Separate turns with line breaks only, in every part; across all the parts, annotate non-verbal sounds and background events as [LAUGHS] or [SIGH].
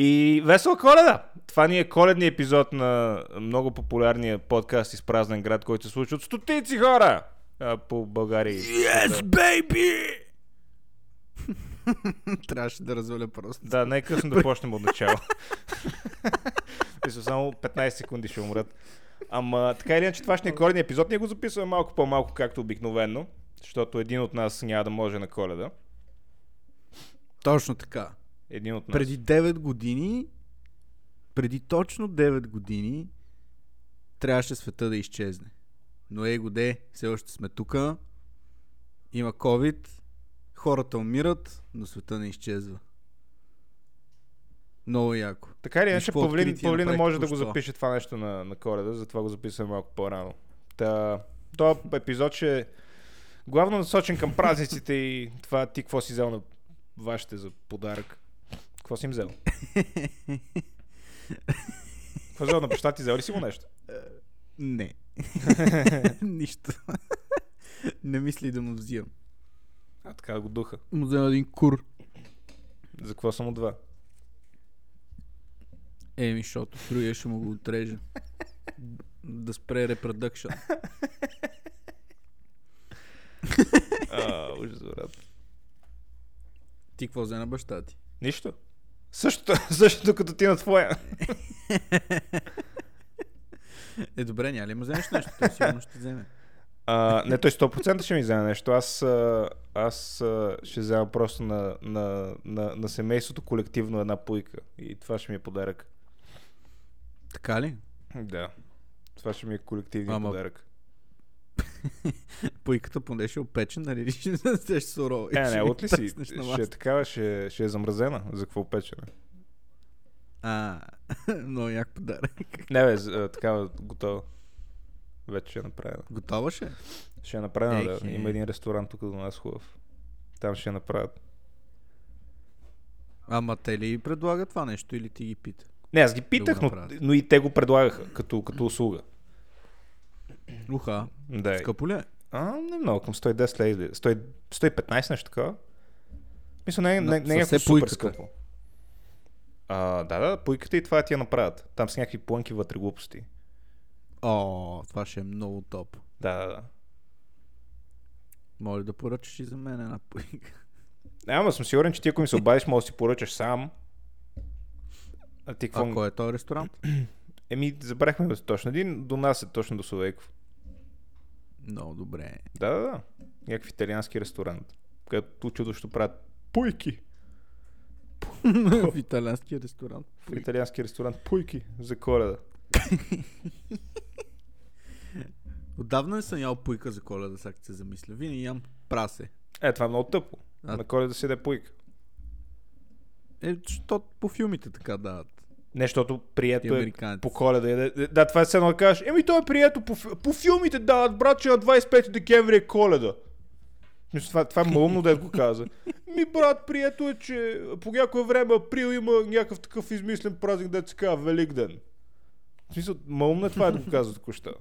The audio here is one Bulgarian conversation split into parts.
И весела коледа! Това ни е коледния епизод на много популярния подкаст из празнен град, който се случва от стотици хора а, по България.
Yes, baby! [LAUGHS] Трябваше да разваля просто.
Да, не е късно да почнем от начало. [LAUGHS] Само 15 секунди ще умрат. Ама така или иначе, това ще ни е коледния епизод. Ние го записваме малко по-малко, както обикновено, защото един от нас няма да може на коледа.
Точно така.
Един от нас.
Преди 9 години, преди точно 9 години, трябваше света да изчезне. Но ей го де, все още сме тука. Има COVID, хората умират, но света не изчезва. Много яко.
Така или иначе, Павлин, Павлина може да го запише това нещо на, на коледа, затова го записваме малко по-рано. Та, този епизод ще е главно насочен към празниците и това ти какво си взел на вашите за подарък. Какво си им взел? Какво взел на баща ти? Взел ли си му нещо?
Не. [LAUGHS] Нищо. не мисли да му взимам.
А, така го духа.
Му взема един кур.
За какво са му два?
Еми, защото другия ще му го отрежа. да спре репродъкшн.
А, ужас, брат.
Ти какво взе на баща ти?
Нищо. Същото, [LAUGHS] същото като ти на твоя.
Е, добре, няма ли му вземеш нещо? Той сигурно ще вземе.
А, не, той 100% ще ми вземе нещо. Аз, аз ще взема просто на, на, на, на семейството колективно една пуйка. И това ще ми е подарък.
Така ли?
Да. Това ще ми е колективният
Ама-
подарък. [LAUGHS]
Пуйката поне ще е опечен, нали? [LAUGHS] Ще взеш сурово.
Е, не, от ли си?
Ще
Ще е такава, ще, ще е замразена. За какво печене?
А, [LAUGHS] много як подарък.
Не, бе, такава готова. Вече ще е направена.
Готова ще?
Ще е направена, да. Има един ресторант тук до нас хубав. Там ще я направят.
Ама те ли предлагат това нещо или ти ги пита?
Не, аз ги питах, но, но и те го предлагаха като, като услуга.
Уха,
Да.
скъпо ли е?
А, не много, към 110 лева. 100 115 нещо такова. Мисля, не, не, не
със
е супер скъпо. А, да, да, пуйката и това ти я направят. Там са някакви плънки вътре глупости.
О, това ще е много топ.
Да, да, да.
Моля да поръчаш и за мен една пуйка.
Не, ама съм сигурен, че ти ако ми се обадиш, може да си поръчаш сам. А ти какво?
А кой е този ресторант?
Еми, забрахме точно. Един до нас е точно до Совейков.
Много добре.
Да, да, да. Някакъв италиански ресторант. Където чудощо правят пуйки. [LAUGHS]
В италианския ресторант.
В италиански ресторант пуйки за коледа. [LAUGHS]
Отдавна не съм ял пуйка за коледа, сега се замисля. Винаги ям прасе.
Е, това е много тъпо.
А-
На коледа си да пуйка.
Е, защото по филмите така дават.
Не, защото
И
прието е по коледа. е Да, да, това е едно да кажеш, еми то е прието по, по филмите дават, брат, че на 25 декември е коледа. Мисля, това, това е малумно да го каза. Ми, брат, прието е, че по някое време април има някакъв такъв измислен празник, да се казва Великден. В смисъл, малумно е това да го каза току-що.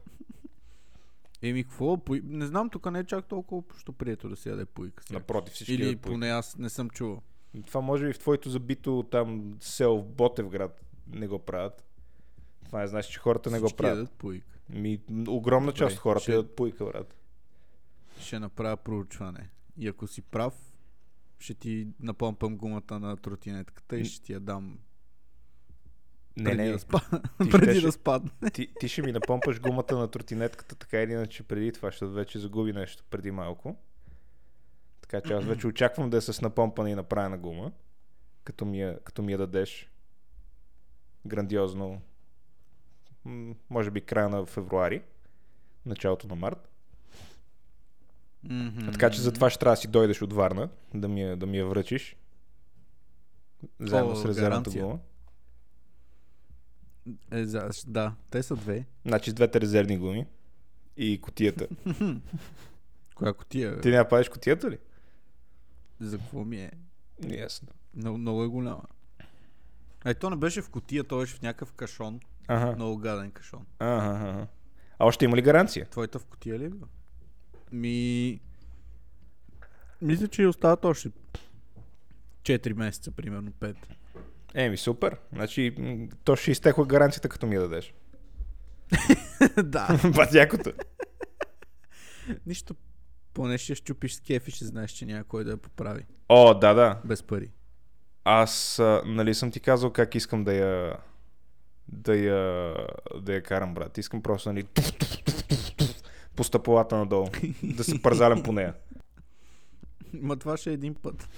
Еми, какво? Не знам, тук не е чак толкова що прието да се яде пуйка.
Напротив, всички
Или поне аз не съм чувал.
Това може би в твоето забито там село в Ботевград не го правят. Това не значи, че хората не го правят.
ядат пуйка.
Ми, огромна част от хората
ще-
ядат пуйка, брат.
Ще направя проучване. И ако си прав, ще ти напомпам гумата на тротинетката и ще ти я дам
Не,
преди,
не,
да, спа...
Ти [LAUGHS]
преди
щеше-
да спадне.
ти, ти ще ми напомпаш гумата на тротинетката, така или иначе преди това, защото вече загуби нещо преди малко. Така че аз [CLEARS THROAT] вече очаквам да е с напомпана и направена гума, като ми я, като ми я дадеш грандиозно, може би края на февруари, началото на март.
Мгм.
Така че затова ще трябва да си дойдеш от Варна, да ми, да ми я връчиш. Заедно
О,
с резервната гума.
Е, за... Да, те са две.
Значи с двете резервни гуми и котията. [LAUGHS]
Коя котия?
Ти няма пазиш котията ли?
За какво ми е?
Ясно.
Много, много е голяма. А и то не беше в котия, то беше в някакъв кашон.
Ага.
Много гаден кашон.
ага, ага. А още има ли гаранция?
Твоята в котия ли е била? Ми... Мисля, че остават още 4 месеца, примерно 5.
Еми, супер. Значи, то ще изтекла гаранцията, като ми я дадеш. [LAUGHS]
да. [LAUGHS]
Бат якото.
Нищо. Поне ще щупиш с кеф и ще знаеш, че няма кой да я поправи.
О, да, да.
Без пари.
Аз, а, нали съм ти казал как искам да я да я, да я карам, брат. Искам просто, нали, по стъпалата надолу. да се пързалям по нея.
Ма това ще е един път.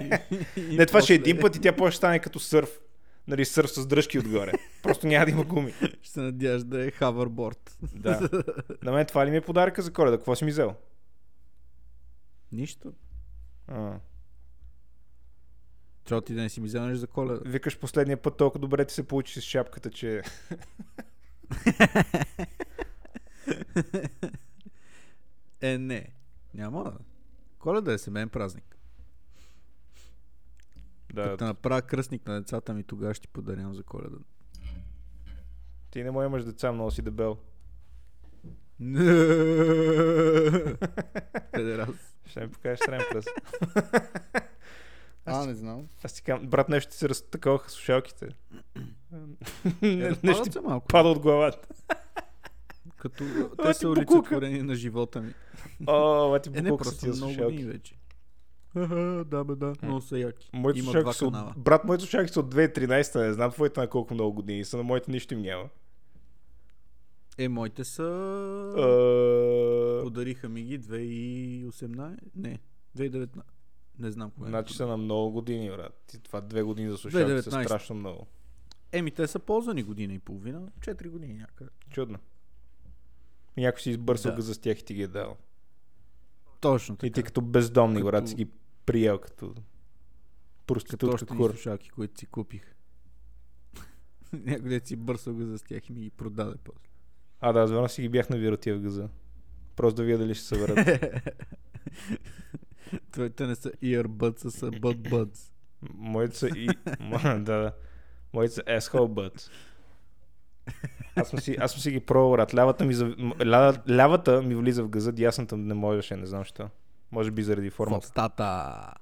И- и
Не, това ще е
после
един път и тя после ще стане като сърф. Нали, сърф с дръжки отгоре. Просто няма да има гуми.
Ще се надяваш да е хаверборд.
Да. На мен това ли ми е подаръка за коледа? Какво си ми взел?
Нищо.
А.
Трябва ти да не си ми вземеш за коледа.
Викаш последния път толкова добре ти се получи с шапката, че... [LAUGHS]
Е, не. Няма. Коледа е семейен празник.
Да,
Като направя кръстник на децата ми, тогава ще ти подарявам за коледа.
ти не му имаш деца, много си дебел. [LAUGHS] [LAUGHS]
Педерас.
Ще ми покажеш срем пръст.
А, не знам.
Аз ти казвам, брат, нещо се разтаковаха слушалките.
Е,
Не- нещо
се малко.
пада от главата.
Като
А, [LAUGHS]
те са олицетворени на живота ми.
О, ма ти [LAUGHS]
Е, не, просто много години вече. Аха, да, бе, да. Много са яки.
Моите
Има два
от... Брат, моите слушалки са от 2013, не знам твоите на колко много години са, на моите нищо им няма.
Е, моите са... Подариха ми ги 2018? Не, 2019. Не знам кога. е
Значи са на много години, брат. Това две години за слушалки са
2019.
страшно много.
Еми, те са ползвани година и половина. 4 години някъде.
Чудно. Някой си избърсал
Да.
газа с тях и ти ги е дал.
Точно
И ти
така.
като бездомни,
Като-
брат, си ги приел като
Като
проститутка
ни
кур.
слушалки, които си купих. [LAUGHS] Някой дет си бърсал го за тях и ми ги продаде после.
А, да, аз си ги бях навирал тия в газа. Просто да видя дали ще се върнат. [LAUGHS] [LAUGHS]
Твоите не са earbuds, а са butt buds.
Моите са и... [LAUGHS] Да, да. Моите са asshole butts. Аз съм си, аз съм си ги пробвал, брат. Лявата ми, за... ля... лявата ми влиза в газа, дясната не можеше, не знам що. Може би заради формата.
устата.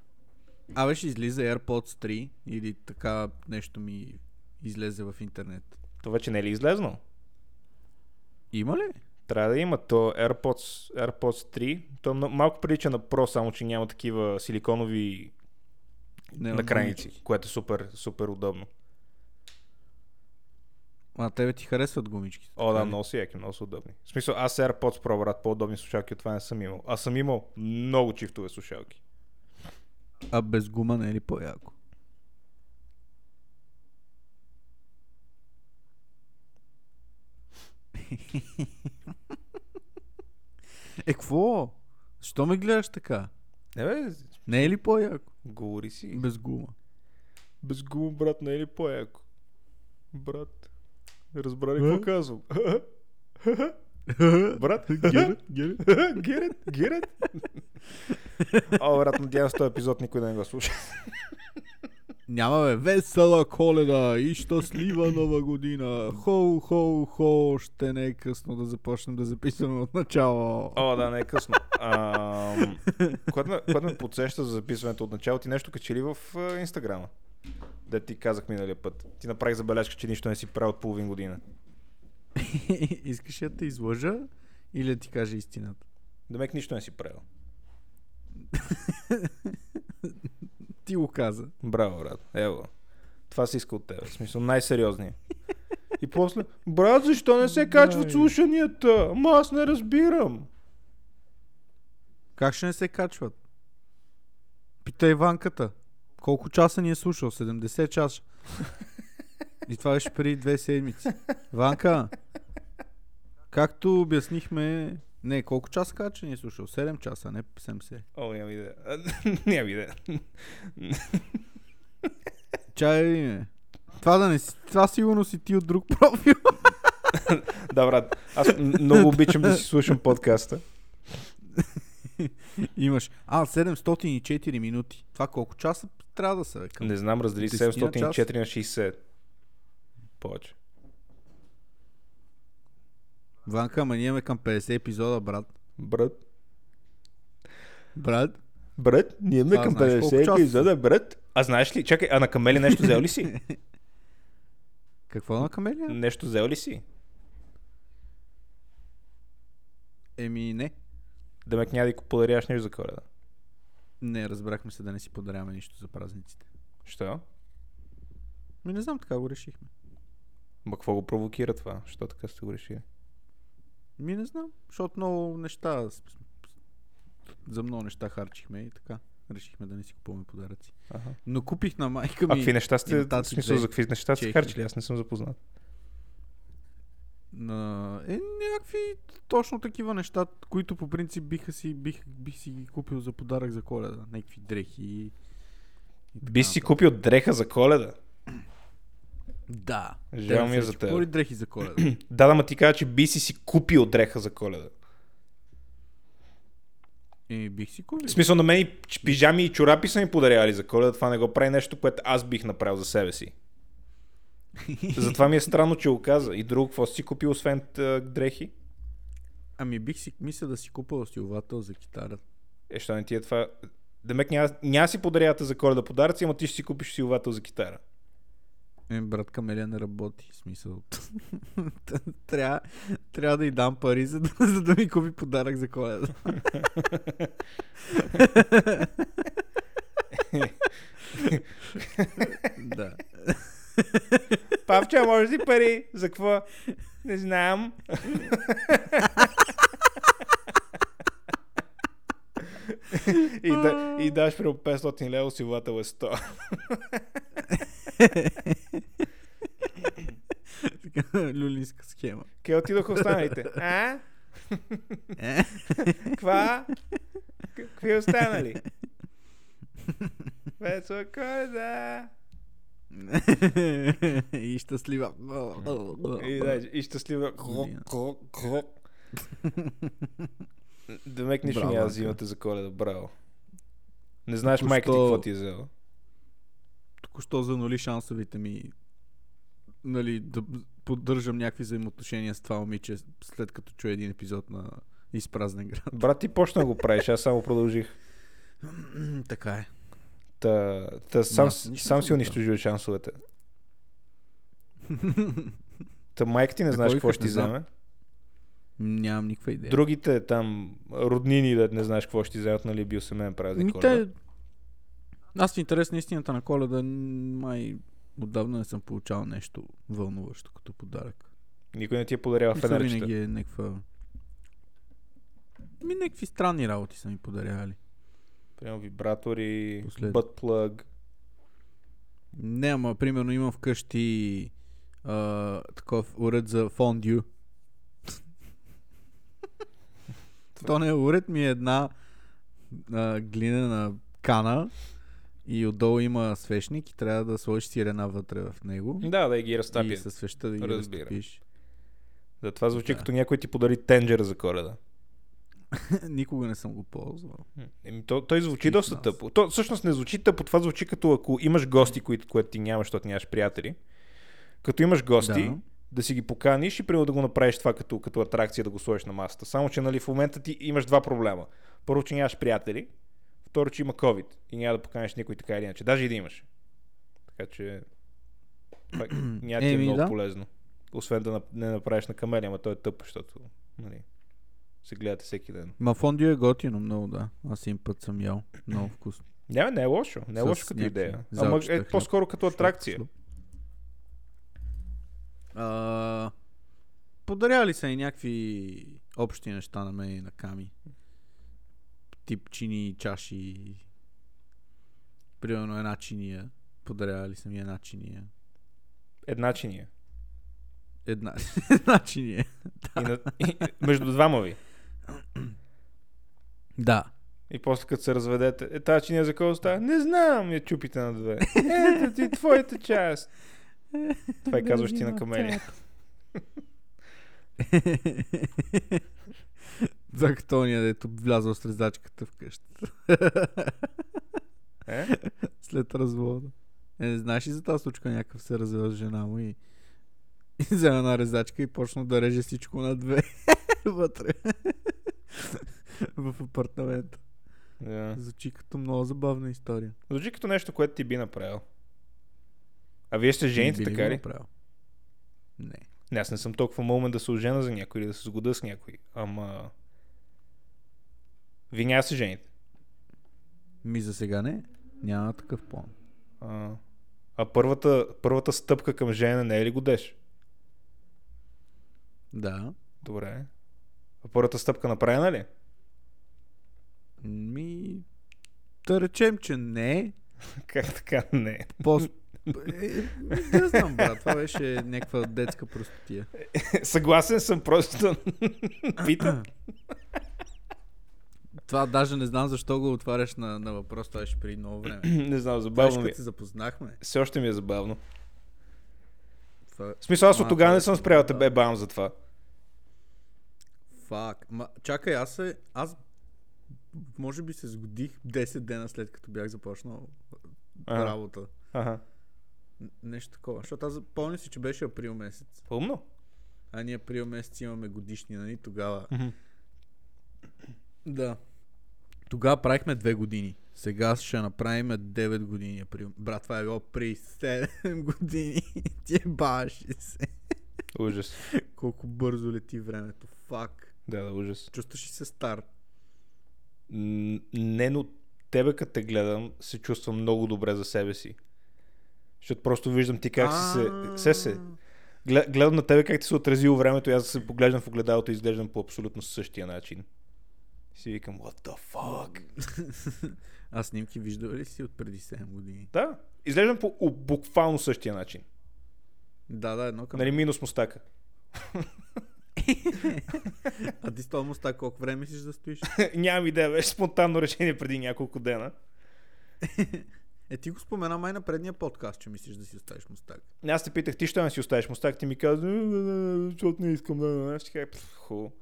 Абе ще излиза AirPods 3 или така нещо ми излезе в интернет.
Това вече не е ли излезнал?
Има ли?
Трябва да има. То AirPods, AirPods 3, то е малко прилича на Pro, само че няма такива силиконови
Не,
накрайници, което е супер, супер удобно.
А тебе ти харесват гумичките.
О, да, много си яки, много са удобни. В смисъл, аз AirPods Pro, брат, по-удобни слушалки от това не съм имал. Аз съм имал много чифтове слушалки.
А без гума не е ли по-яко? Е, какво? Защо ме гледаш така?
Не бе,
Не е ли по-яко?
говори си.
Без гума.
Без гум, брат, не е ли по-яко? Брат, разбрали
А?
какво казвам? [LAUGHS] брат,
it? Get it?
О, брат, надявам се този епизод никой да не го слуша.
Няма бе, весела коледа и щастлива нова година. Хо, хо, хо, ще не е късно да започнем да записваме от начало.
О, да, не е късно. Което ме, което ме подсеща за записването от начало, ти нещо качели в а, Инстаграма. Да ти казах миналия път. Ти направих забележка, че нищо не си правил от половин година. [LAUGHS]
Искаш ли да те излъжа или да ти кажа истината?
Демек нищо не си правил. [LAUGHS]
Ти го каза.
Браво, брат. Ево. Това си иска от теб. В смисъл най-сериозния. [LAUGHS] И после, брат, защо не се качват слушанията? Ама аз не разбирам.
Как ще не се качват? Питай Ванката. Колко часа ни е слушал? 70 часа. И това беше преди две седмици. Ванка, както обяснихме... Не, колко часа каза, че ни е слушал? 7 часа, не 70.
О, няма идея. А, [LAUGHS] Няма идея.
Чай ли ме? Това да не си... Това сигурно си ти от друг [LAUGHS] профил.
Да, брат. Аз много обичам да си слушам подкаста.
Имаш. А, 704 минути. Това колко часа трябва да са? Към...
Не знам, раздели
Десетина
704 на 60. Повече.
Ванка, ама ние имаме към 50 епизода, брат.
Брат,
Брат?
Брат, ние ме
А,
към
знаеш колко
50
часа
епизода, брат. А знаеш ли, чакай, а на камели нещо взел ли си? [LAUGHS]
Какво на камелия?
нещо взел ли си?
Еми, не.
Да няма да й подаряваш нещо за коледа.
Не, разбрахме се да не си подаряваме нищо за празниците.
Що?
Ми не знам, така го решихме.
Ма какво го провокира това? Що така сте го решили?
Ми не знам, защото много неща, за много неща харчихме и така. Решихме да не си купуваме подаръци.
Ага.
Но купих на майка
А
ми
какви неща сте, в смисъл за какви неща сте харчили? Аз не съм запознат.
на... Е, някакви точно такива неща, които по принцип биха си, бих, бих си ги купил за подарък за коледа. Някакви дрехи и... и
Би си купил дреха за коледа.
Да.
Жал ми е за
теб. Купували дрехи за коледа. [CLEARS THROAT]
Да, да, ма ти кажа, че би си си купил дреха за коледа.
Еми, бих си купил.
В смисъл на мен и пижами и чорапи са ми подарявали за коледа. Това не го прави нещо, което аз бих направил за себе си. [LAUGHS] Затова ми е странно, че го каза. И друго, какво си купил, освен тъ, дрехи?
Ами бих си, мисля да си купил стиловател за китара.
Е, що не ти е това? Демек няма, няма си подарявате за коледа подаръци, ама ти ще си купиш силовател за китара.
Е, брат Камелия не работи. В смисъл. [LAUGHS] трябва, трябва да й дам пари, за да, за да ми купи подарък за коледа. [LAUGHS] да.
Павча, може ли пари? За какво? Не знам. и, да, и даш при 500 лева, силовател е 100. [LAUGHS] [LAUGHS]
Люлинска схема.
Къде отидоха останалите? А?
Е?
Ква? Какви останали? Весела коледа!
и щастлива.
И, да, и щастлива. Демек нищо няма да взимате за коледа. Браво. Не знаеш майка ти какво ти е взела.
Току-що занули шансовите ми нали, да поддържам някакви взаимоотношения с това момиче, след като чуя един епизод на Изпразнен град.
Брат, ти почна да го правиш, аз само продължих. [CLEARS THROAT]
така е.
Та, та сам,
нищо
сам си унищожил шансовете. [LAUGHS] Та майка ти не знаеш какво ще ти вземе.
Нямам никаква идея.
Другите там роднини, да не знаеш какво ще ти вземат, нали бил семейен празник.
Ми,
коледа.
те... Аз в интерес на истината на коледа май отдавна не съм получавал нещо вълнуващо като подарък.
Никой не ти е подарява фенерчета.
винаги е някаква... Ми някакви странни работи са ми подарявали.
Примерно вибратори,
Послед-
butt.
Не, ама примерно имам вкъщи а, такъв уред за фондю. [LAUGHS] То не е уред, ми е една а, глинена кана и отдолу има свещник и трябва да сложиш сирена вътре в него.
Да, да ги
и
разтапи.
със свеща да ги
Разбира.
разтопиш.
Да, това звучи
Да.
като някой ти подари тенджера за коледа. [LAUGHS]
Никога не съм го ползвал.
Еми, то, той звучи
Стих
доста
нас.
тъпо. То всъщност не звучи тъпо, това звучи като ако имаш гости, които, което ти нямаш, защото нямаш приятели. Като имаш гости, да,
Да.
да си ги поканиш и примерно да го направиш това като, като атракция да го сложиш на масата. Само, че нали, в момента ти имаш два проблема. Първо, че нямаш приятели. Второ, че има COVID и няма да поканиш никой така или иначе. Даже и да имаш. Така че това [CLEARS THROAT] няма ти е много
да.
полезно. Освен да не направиш на камелия, ама той е тъп, защото нали, се гледате всеки ден.
Ма фондю е готино много, да. Аз един път съм ял. Много вкусно. [CLEARS THROAT]
Не, не е лошо. Не е
С
лошо като идея. Ама е
хляб.
по-скоро като атракция.
А, подаряли са и някакви общи неща на мен и на Ками. Тип чини, чаши. Примерно една чиния. Подарявали са ми една чиния.
Една чиния.
Една, [LAUGHS] една чиния.
И на, и, между двама ви.
Да.
И после като се разведете, е тази чиния за кого става? Не знам, я чупите на две. Ето ти твоята част. Това е казваш ти на камелия. [LAUGHS]
За като ония, дето влязъл с резачката в къщата.
Е?
След развода. Е, не знаеш ли за тази случка някакъв се развел с жена му и, и взе една резачка и почна да реже всичко на две [LAUGHS] вътре. в апартамента.
Да.
Звучи като много забавна история.
Звучи като нещо, което ти би направил. А вие сте жените, така ли?
направил? Не.
Не, аз не съм толкова момент да се ожена за някой или да се сгода с някой. Ама... Да се жените.
Ми за сега не. Няма такъв план.
А, а първата, първата стъпка към жене не е ли годеш?
Да.
Добре. А първата стъпка направена ли?
Ми... Да речем, че не. [LAUGHS]
как така не?
По... Е, не знам, брат. Това беше някаква детска простотия. [LAUGHS]
Съгласен съм, просто [LAUGHS] питам. [CLEARS THROAT]
Това даже не знам защо го отваряш на, на въпрос. Това беше преди много време. [CLEARS THROAT]
не знам, забавно ми. е.
се запознахме.
Все още ми е забавно.
Това...
В смисъл, аз от тогава не
това
съм
е
спрял да те бавам за това.
Фак. Ма, чакай, аз се... Аз може би се сгодих 10 дена след като бях започнал
Ага.
работа.
Ага.
Нещо такова. Защото аз помня си, че беше април месец.
Умно.
А ние април месец имаме годишни, нали? Тогава. Да. Тогава правихме две години. Сега ще направим 9 години. Брат, това е било при 7 години. [LAUGHS] Ти е баши се.
Ужас.
Колко бързо лети времето. Фак.
Да, да, ужас.
Чувстваш ли се стар?
М, Не, но тебе като те гледам, се чувствам много добре за себе си. Защото просто виждам ти как си се... Се се. Гле- Гледам на тебе как ти се отразило времето и аз се поглеждам в огледалото и изглеждам по абсолютно същия начин. Си викам, what the fuck? [LAUGHS]
А снимки виждал ли си от преди 7 години?
Да, изглеждам по буквално същия начин.
Да, да, едно към.
Нали, минус мустака. [LAUGHS]
А ти с този мустак колко време мислиш да стоиш? [LAUGHS]
Нямам идея, беше спонтанно решение преди няколко дена.
Е, ти го спомена май на предния подкаст, че мислиш да си оставиш мустак.
Аз те питах, ти ще не си оставиш мустак? Ти ми каза, «Не, не, не, защото не искам да... не, не». Аз ти казах, «Пф, хубаво.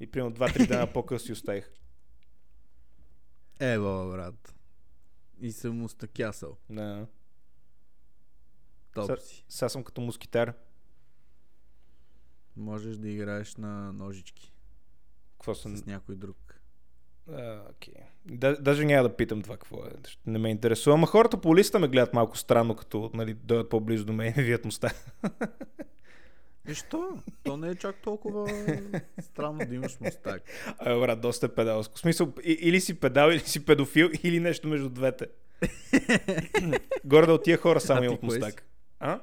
И примерно 2-3 дена [LAUGHS] по-късно си оставих.
Ева, брат. И съм мустакясал.
Да.
Топ си.
Сега съм като мускитар.
Можеш да играеш на ножички
Какво съм?
с някой друг.
А, окей. Да, даже няма да питам това какво е. Не ме интересува. Ама хората по листа ме гледат малко странно, като нали, дойдат по-близо до мен и вият муста. [LAUGHS]
И що? То не е чак толкова странно да имаш мустак.
Абе, брат, доста е педалско. В смисъл, или си педал, или си педофил, [LAUGHS] или нещо между двете. [LAUGHS] Горе да от тия хора само имат мустак. А?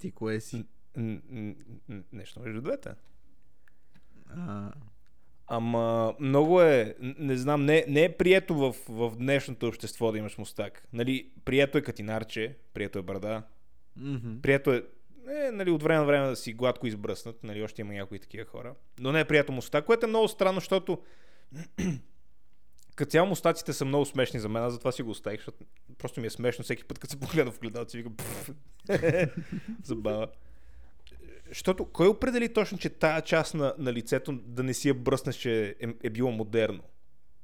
Ти кое си?
Нещо между двете.
А,
Ама много е, не знам, не, не е прието в, в днешното общество да имаш мустак. Нали, прието е катинарче, прието е брада,
мгм.
прието е, е нали, от време на време да си гладко избръснат, нали, още има някои такива хора. Но не е прието мустак, което е много странно, защото [CLEARS THROAT] като цяло мустаците са много смешни за мен, аз затова си го оставих, защото просто ми е смешно всеки път, като се погледна в гледалци, си викам [LAUGHS] забава. Защото кой определи точно, че тая част на, на лицето да не си я бръснеш, че е, е било модерно?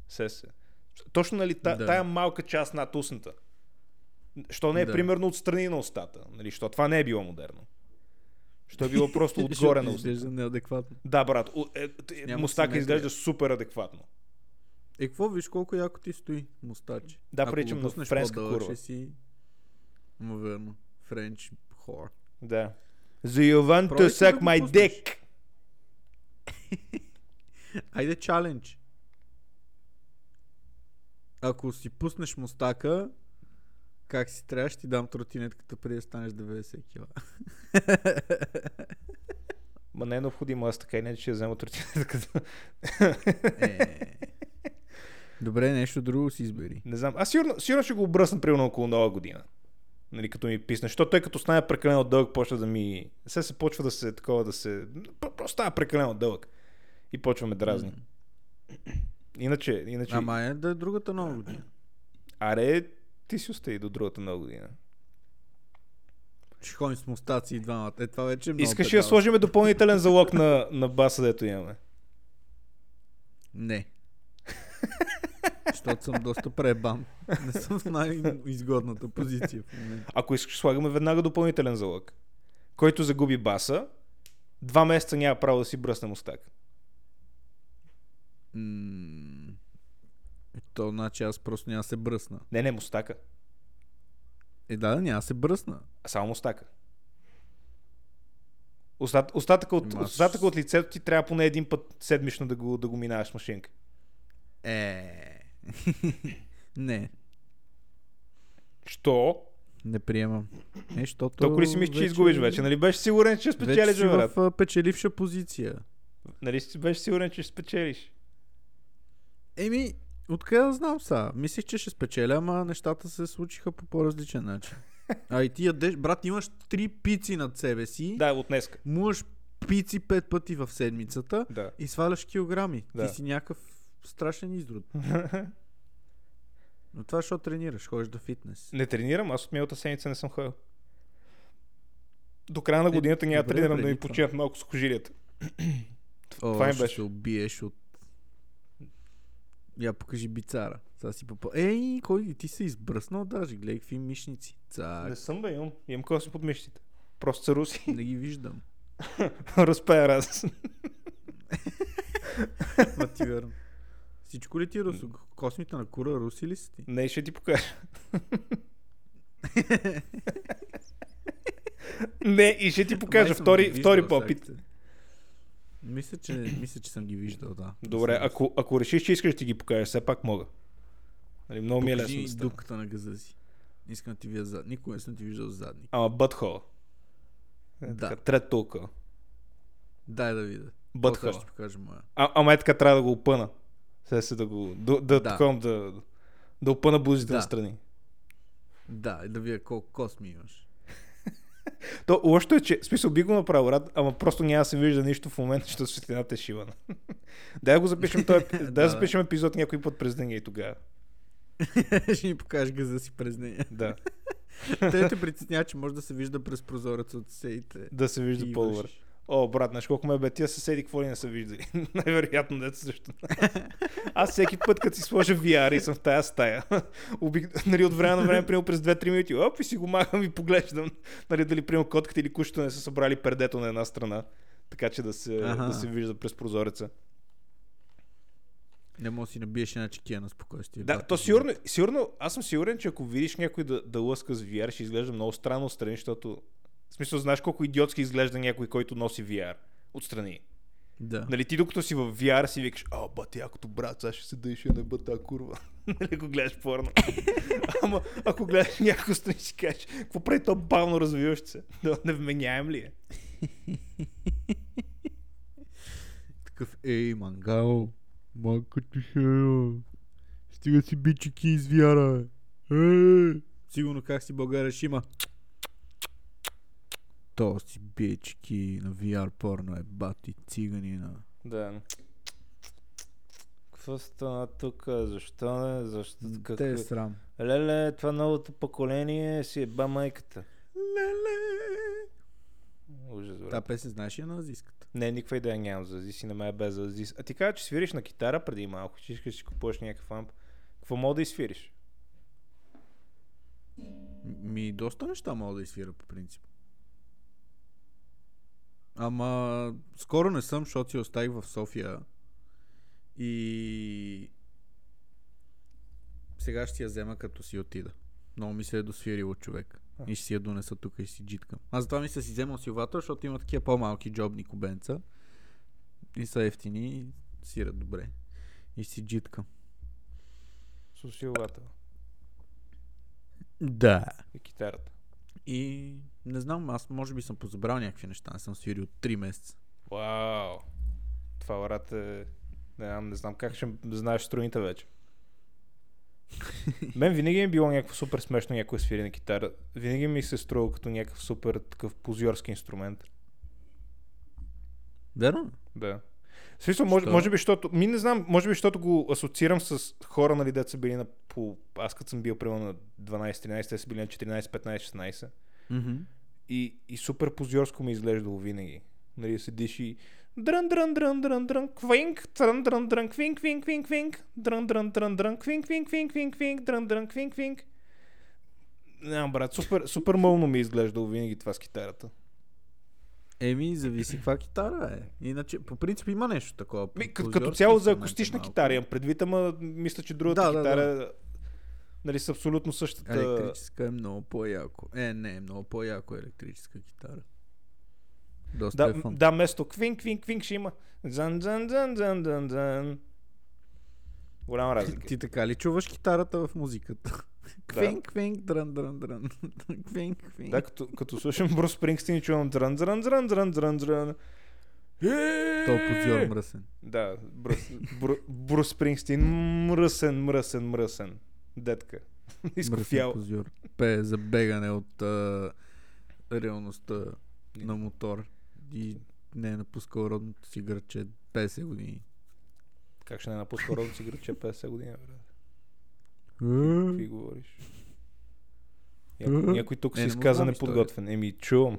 Се се. Точно нали, та,
Да.
тая малка част над устната. Що не е
Да.
примерно отстрани на устата? Нали, що това не е било модерно? Що е било [LAUGHS] просто отгоре на устата?
изглежда неадекватно.
Да, брат, е, е, мустака изглежда супер адекватно.
Е, какво виж колко яко ти стои мустач?
Да,
го
на френска курва.
Си... Ма верно. Френч хор.
Да. So you want to suck my dick? [LAUGHS]
Айде чалендж. Ако си пуснеш мустака, как си трябва, ще ти дам тротинетката преди да станеш 90 кила.
Ма не е необходимо, аз така и не я взема тротинетката.
Е. Добре, нещо друго си избери.
Не знам. Аз сигурно, сигурно ще го обръсна примерно около нова година. Нали, като ми писне. Защото той като стане прекалено дълъг, почва да ми... Сега се почва да се такова да се... Про- Просто става прекалено дълъг. И почваме дразни. Иначе, иначе...
Ама е да е другата нова година.
Аре, ти си остави до другата нова година.
Ще ходим с мустаци и двамата. Е, това вече е много
Искаш да сложим допълнителен залог на, на баса, дето имаме?
Не. Защото съм доста пребан. Не съм в най-изгодната позиция в момента.
Ако искаш, слагаме веднага допълнителен залог. Който загуби баса, два месеца няма право да си бръсне мустак.
М, то значи аз просто няма се бръсна.
Не, не, мустака.
Е, да, да, няма се бръсна.
А само мустака. Остат, остатъка, от,
аз-
остатъка от лицето ти трябва поне един път седмично да го, да го минаваш машинка.
Е. [LAUGHS] не,
Що?
не приемам. Е, защото
Толкова ли си мислиш, че изгубиш вече? Нали беше сигурен, че ще
Вече
спечелиш,
си
брат?
в печеливша позиция.
Нали си беше сигурен, че ще спечелиш?
Еми, откъде да знам са? Мислих, че ще спечеля, ама нещата се случиха по по-различен начин. [LAUGHS] А и ти ядеш, брат, имаш три пици над себе си,
Да, от днеска.
муваш пици пет пъти в седмицата
Да.
и сваляш килограми.
Да.
Ти си някакъв страшен изрод. [LAUGHS] Но това защо тренираш? Ходиш до фитнес.
Не тренирам, аз от миналата седмица не съм ходил. До края на
Е,
годината няма да тренирам да ми
това.
починят малко сухожилията.
О,
това
ще
беше.
се убиеш от... Я покажи бицара. Сега си попа... Ей, кой ти се избръснал даже? Гледай какви мишници. Цак.
Не съм бе, имам. Имам коси под мишците. Просто са руси.
Не ги виждам. [LAUGHS]
Разпея раз.
Ма ти верно. Всичко ли ти е русо? Космите на кура руси ли си ти?
Не, ще ти покажа. [LAUGHS] Не, и ще ти покажа втори,
виждал
втори попит.
Мисля че, [CLEARS THROAT] мисля, че съм ги виждал, да.
Добре, ако, ако решиш, че искаш да ти ги покажа, все пак мога. Нали, много ми е лесно да
дупката на газа си. Не искам да ти видя зад. Никога не съм ти виждал задник.
Ама бътхола. Е,
Да.
Трет толкова.
Дай да видя.
Бътхола.
Ще покажа моя.
А, ама е така трябва да го опъна. Сега се да го... Да, да,
Да.
да. да, да опъна бузите
Да.
настрани.
Да, и да видя колко косми имаш. [LAUGHS]
То лошото е, че в смисъл би го направил, брат, ама просто няма да се вижда нищо в момента, защото светлината е шивана. [LAUGHS] Дай да го запишем, той, [LAUGHS] дай да, запишем епизод някой път през деня и тогава.
Ще ни покажеш газа си през нея.
Да,
Те те притеснява, че може да се вижда през прозореца от съседите.
да се вижда по-добре. О, брат, знаеш колко ме бе тия съседи, какво ли не са виждали? [LAUGHS] Най-вероятно дете също. Аз всеки път, като си сложа VR и съм в тая стая, [LAUGHS] обик... нали, от време на време, примерно през 2-3 минути, оп, и си го махам и поглеждам, нали, дали примерно котката или кучето не са събрали пердето на една страна, така че да се,
Аха.
да се вижда през прозореца.
Не може да си набиеш една чекия на спокойствие.
Да, то сигурно, сигурно, аз съм сигурен, че ако видиш някой да, да лъска с VR, ще изглежда много странно отстрани, защото в смисъл, знаеш колко идиотски изглежда някой, който носи VR отстрани.
Да.
Нали, ти докато си в VR си викаш, о, бати, якото брат, сега ще се да ще неба тази курва. [LAUGHS] нали, ако гледаш порно. [LAUGHS] Ама, ако гледаш някой страни си кажеш, какво прави то бавно развиващ се? Да, невменяем ли е? [LAUGHS]
Такъв, ей, мангал, малко ти ще Стига си бичики из вяра. Е, сигурно как си България ще има. То си бички на VR порно е бати циганина.
Да. Какво стана тук? Защо не? Защо?
Те е срам.
Леле, това новото поколение си е ба майката.
Леле.
Ужас, брат.
Та песен знаеш ли на азийската?
Не, никаква идея нямам за Азис и не ме е без Азис. А ти каза, че свириш на китара преди малко, че искаш да си купуваш някакъв амп. Какво мога да изсвириш?
Ми, доста неща мога да изсвира по принцип. Ама, скоро не съм, защото си оставих в София. И... Сега ще я взема като си отида. Много ми се е досвирило човек. И ще си я донеса тук и си джиткам. Аз затова ми се си вземал силватор, защото има такива по-малки джобни кубенца. И са ефтини и сират добре. И си джиткам.
С усилвател
Да.
и китарата.
И не знам, аз може би съм позабрал някакви неща. Не съм свирил 3 месеца.
Вау! Това брат е... Не, знам- не знам как ще знаеш струните вече. [LAUGHS] Мен винаги ми е било някакво супер смешно някой свири на китара. Винаги ми се е струва като някакъв супер такъв позиорски инструмент.
Верно?
Да. Смисъл, може,
Що?
може би, защото... Ми не знам, може би, защото го асоциирам с хора, нали, деца били на... По, аз като съм бил примерно на 12-13, те са били на 14-15-16.
Mm-hmm.
И, и супер позиорско ми е изглеждало винаги. Нали, седиш и дрън, дрън, дрън, дрън, дрън, квинк, дрън, дрън, дрън, квинк, квинк, квинк, квинк, дрън, дрън, дрън, дрън, квинк, квинк, квинк, квинк, квинк, дрън, дрън, квинк, квинк. Не, брат, супер, супер мълно ми е изглеждало винаги това с китарата.
Еми, зависи каква китара е. Иначе, по принцип има нещо такова.
Ми, като, като цяло за акустична
малко.
китара имам предвид, ама мисля, че другата
Да, да,
китара нали, са абсолютно същата.
Електрическа е много по-яко. Е, не, е много по-яко е електрическа китара. Доста
Да,
е фън.
да, место квинг, квинг, квинг ще има. Зан, зан, зан, зан, зан, зан. Голяма разлика.
Ти така ли чуваш китарата в музиката? Квинг, квинг, дрън, дрън, дрън. [LAUGHS] Квинг, квинг.
Да, като, като слушам Брус Спрингстин и чувам дрън, дрън, дрън, дрън, дрън, дрън.
То подзор мръсен.
Да, Брус, Бру, Брус Спрингстин, мръсен, мръсен, мръсен. Детка. [LAUGHS] Изкофял.
Пее за бегане от а, реалността на мотор. И не е напускал родното си гръче 50 години.
Как ще не напуска родно си гръче 50 години, бе? Какви говориш? Някой, някой тук
Е, му
изказа
знам
неподготвен. Еми, чувам.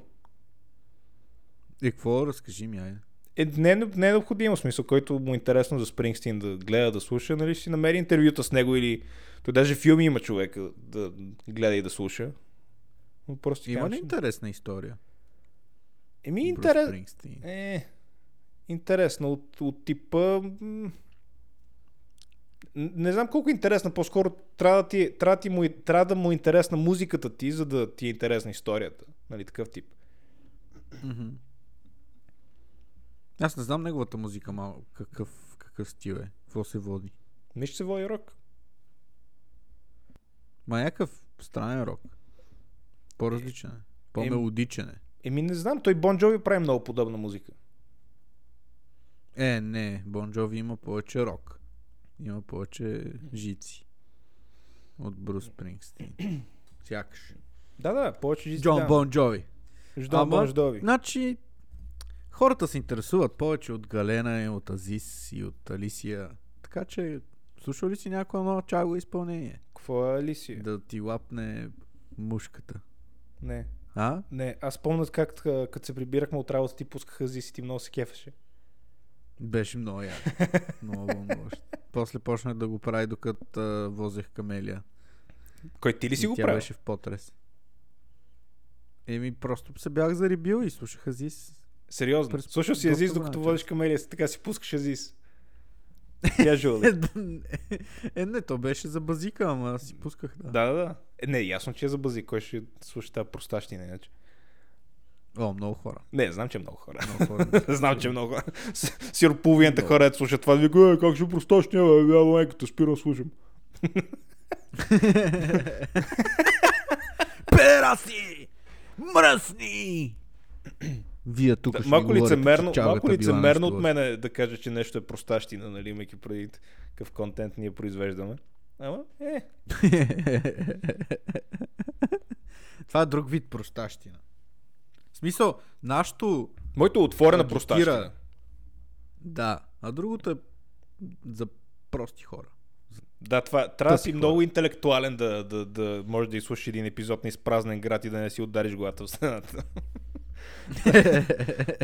И какво? Разкажи ми, айде.
Е, не, е- не е необходимо смисъл, който му е интересно за Спрингстин да гледа, да слуша, нали ще си намери интервюта с него или... Той даже филми има човека да гледа и да слуша. Но просто
Има ли интересна история?
Еми, интерес... Е, интересно от, от типа... м, Не знам колко е интересна, по-скоро трябва да, ти, трябва, да ти му, трябва да му е интересна музиката ти, за да ти е интересна историята. Нали, такъв тип.
Мгм. Аз не знам неговата музика малко. Какъв, какъв стил е? Какво се води?
Нищо се води рок.
Ма някакъв странен рок. По-различен е. По-мелодичен е.
Еми не знам, той Бон Джови прави много подобна музика.
Е, не. Бон Джови има повече рок. Има повече жици. От Брус Спрингстин. [CLEARS THROAT] Сякаш.
Да, да, повече жици.
Джон
да.
Бон Джови.
Ждон Бон Джови.
Значи, хората се интересуват повече от Галена и от Азис и от Алисия. Така че, слушал ли си някое ново чаго изпълнение?
Какво е Алисия?
Да ти лапне мушката.
Не.
А?
Не, аз помня как като се прибирахме от работа, ти пускаха Зис и ти много се кефеше.
Беше много яко. [LAUGHS] много вълнуващо. После почнах да го прави, докато а, возех камелия.
Кой ти ли си
И
го
тя
прави?
беше в потрес. Еми, просто се бях зарибил и слушах Азис.
Сериозно.
През
Слушал си Азис, докато водиш камелия, така си пускаш Азис. Жули. [LAUGHS]
Е, не, то беше за базика, ама аз си пусках, да.
Да, да, да. Е, не, ясно, че е за бази. Кой ще слуша тази простащина, иначе?
О, много хора.
Не, знам, че е много хора.
Много хора. [LAUGHS]
знам, че е много хора. С- Сигурно половината
Много.
хора ето слушат това. Вика, е, как ще простащина, бе, я майката, спирам, слушам. [LAUGHS]
Пераси! Мръсни! Вие тук
Да,
ще
малко лицемерно, малко лицемерно от мен е да кажа, че нещо е простащина, нали, имайки преди какъв контент ние произвеждаме. Ама, е, [LAUGHS]
Това е друг вид простащина. Смисъл, нашото...
моето е отворена
Агитира.
простащина.
Да, а другото е за прости хора.
Да, това трябва да си
хора.
много интелектуален да, да, да можеш да изслушаш един епизод на изпразнен град и да не си удариш главата в стената. [LAUGHS]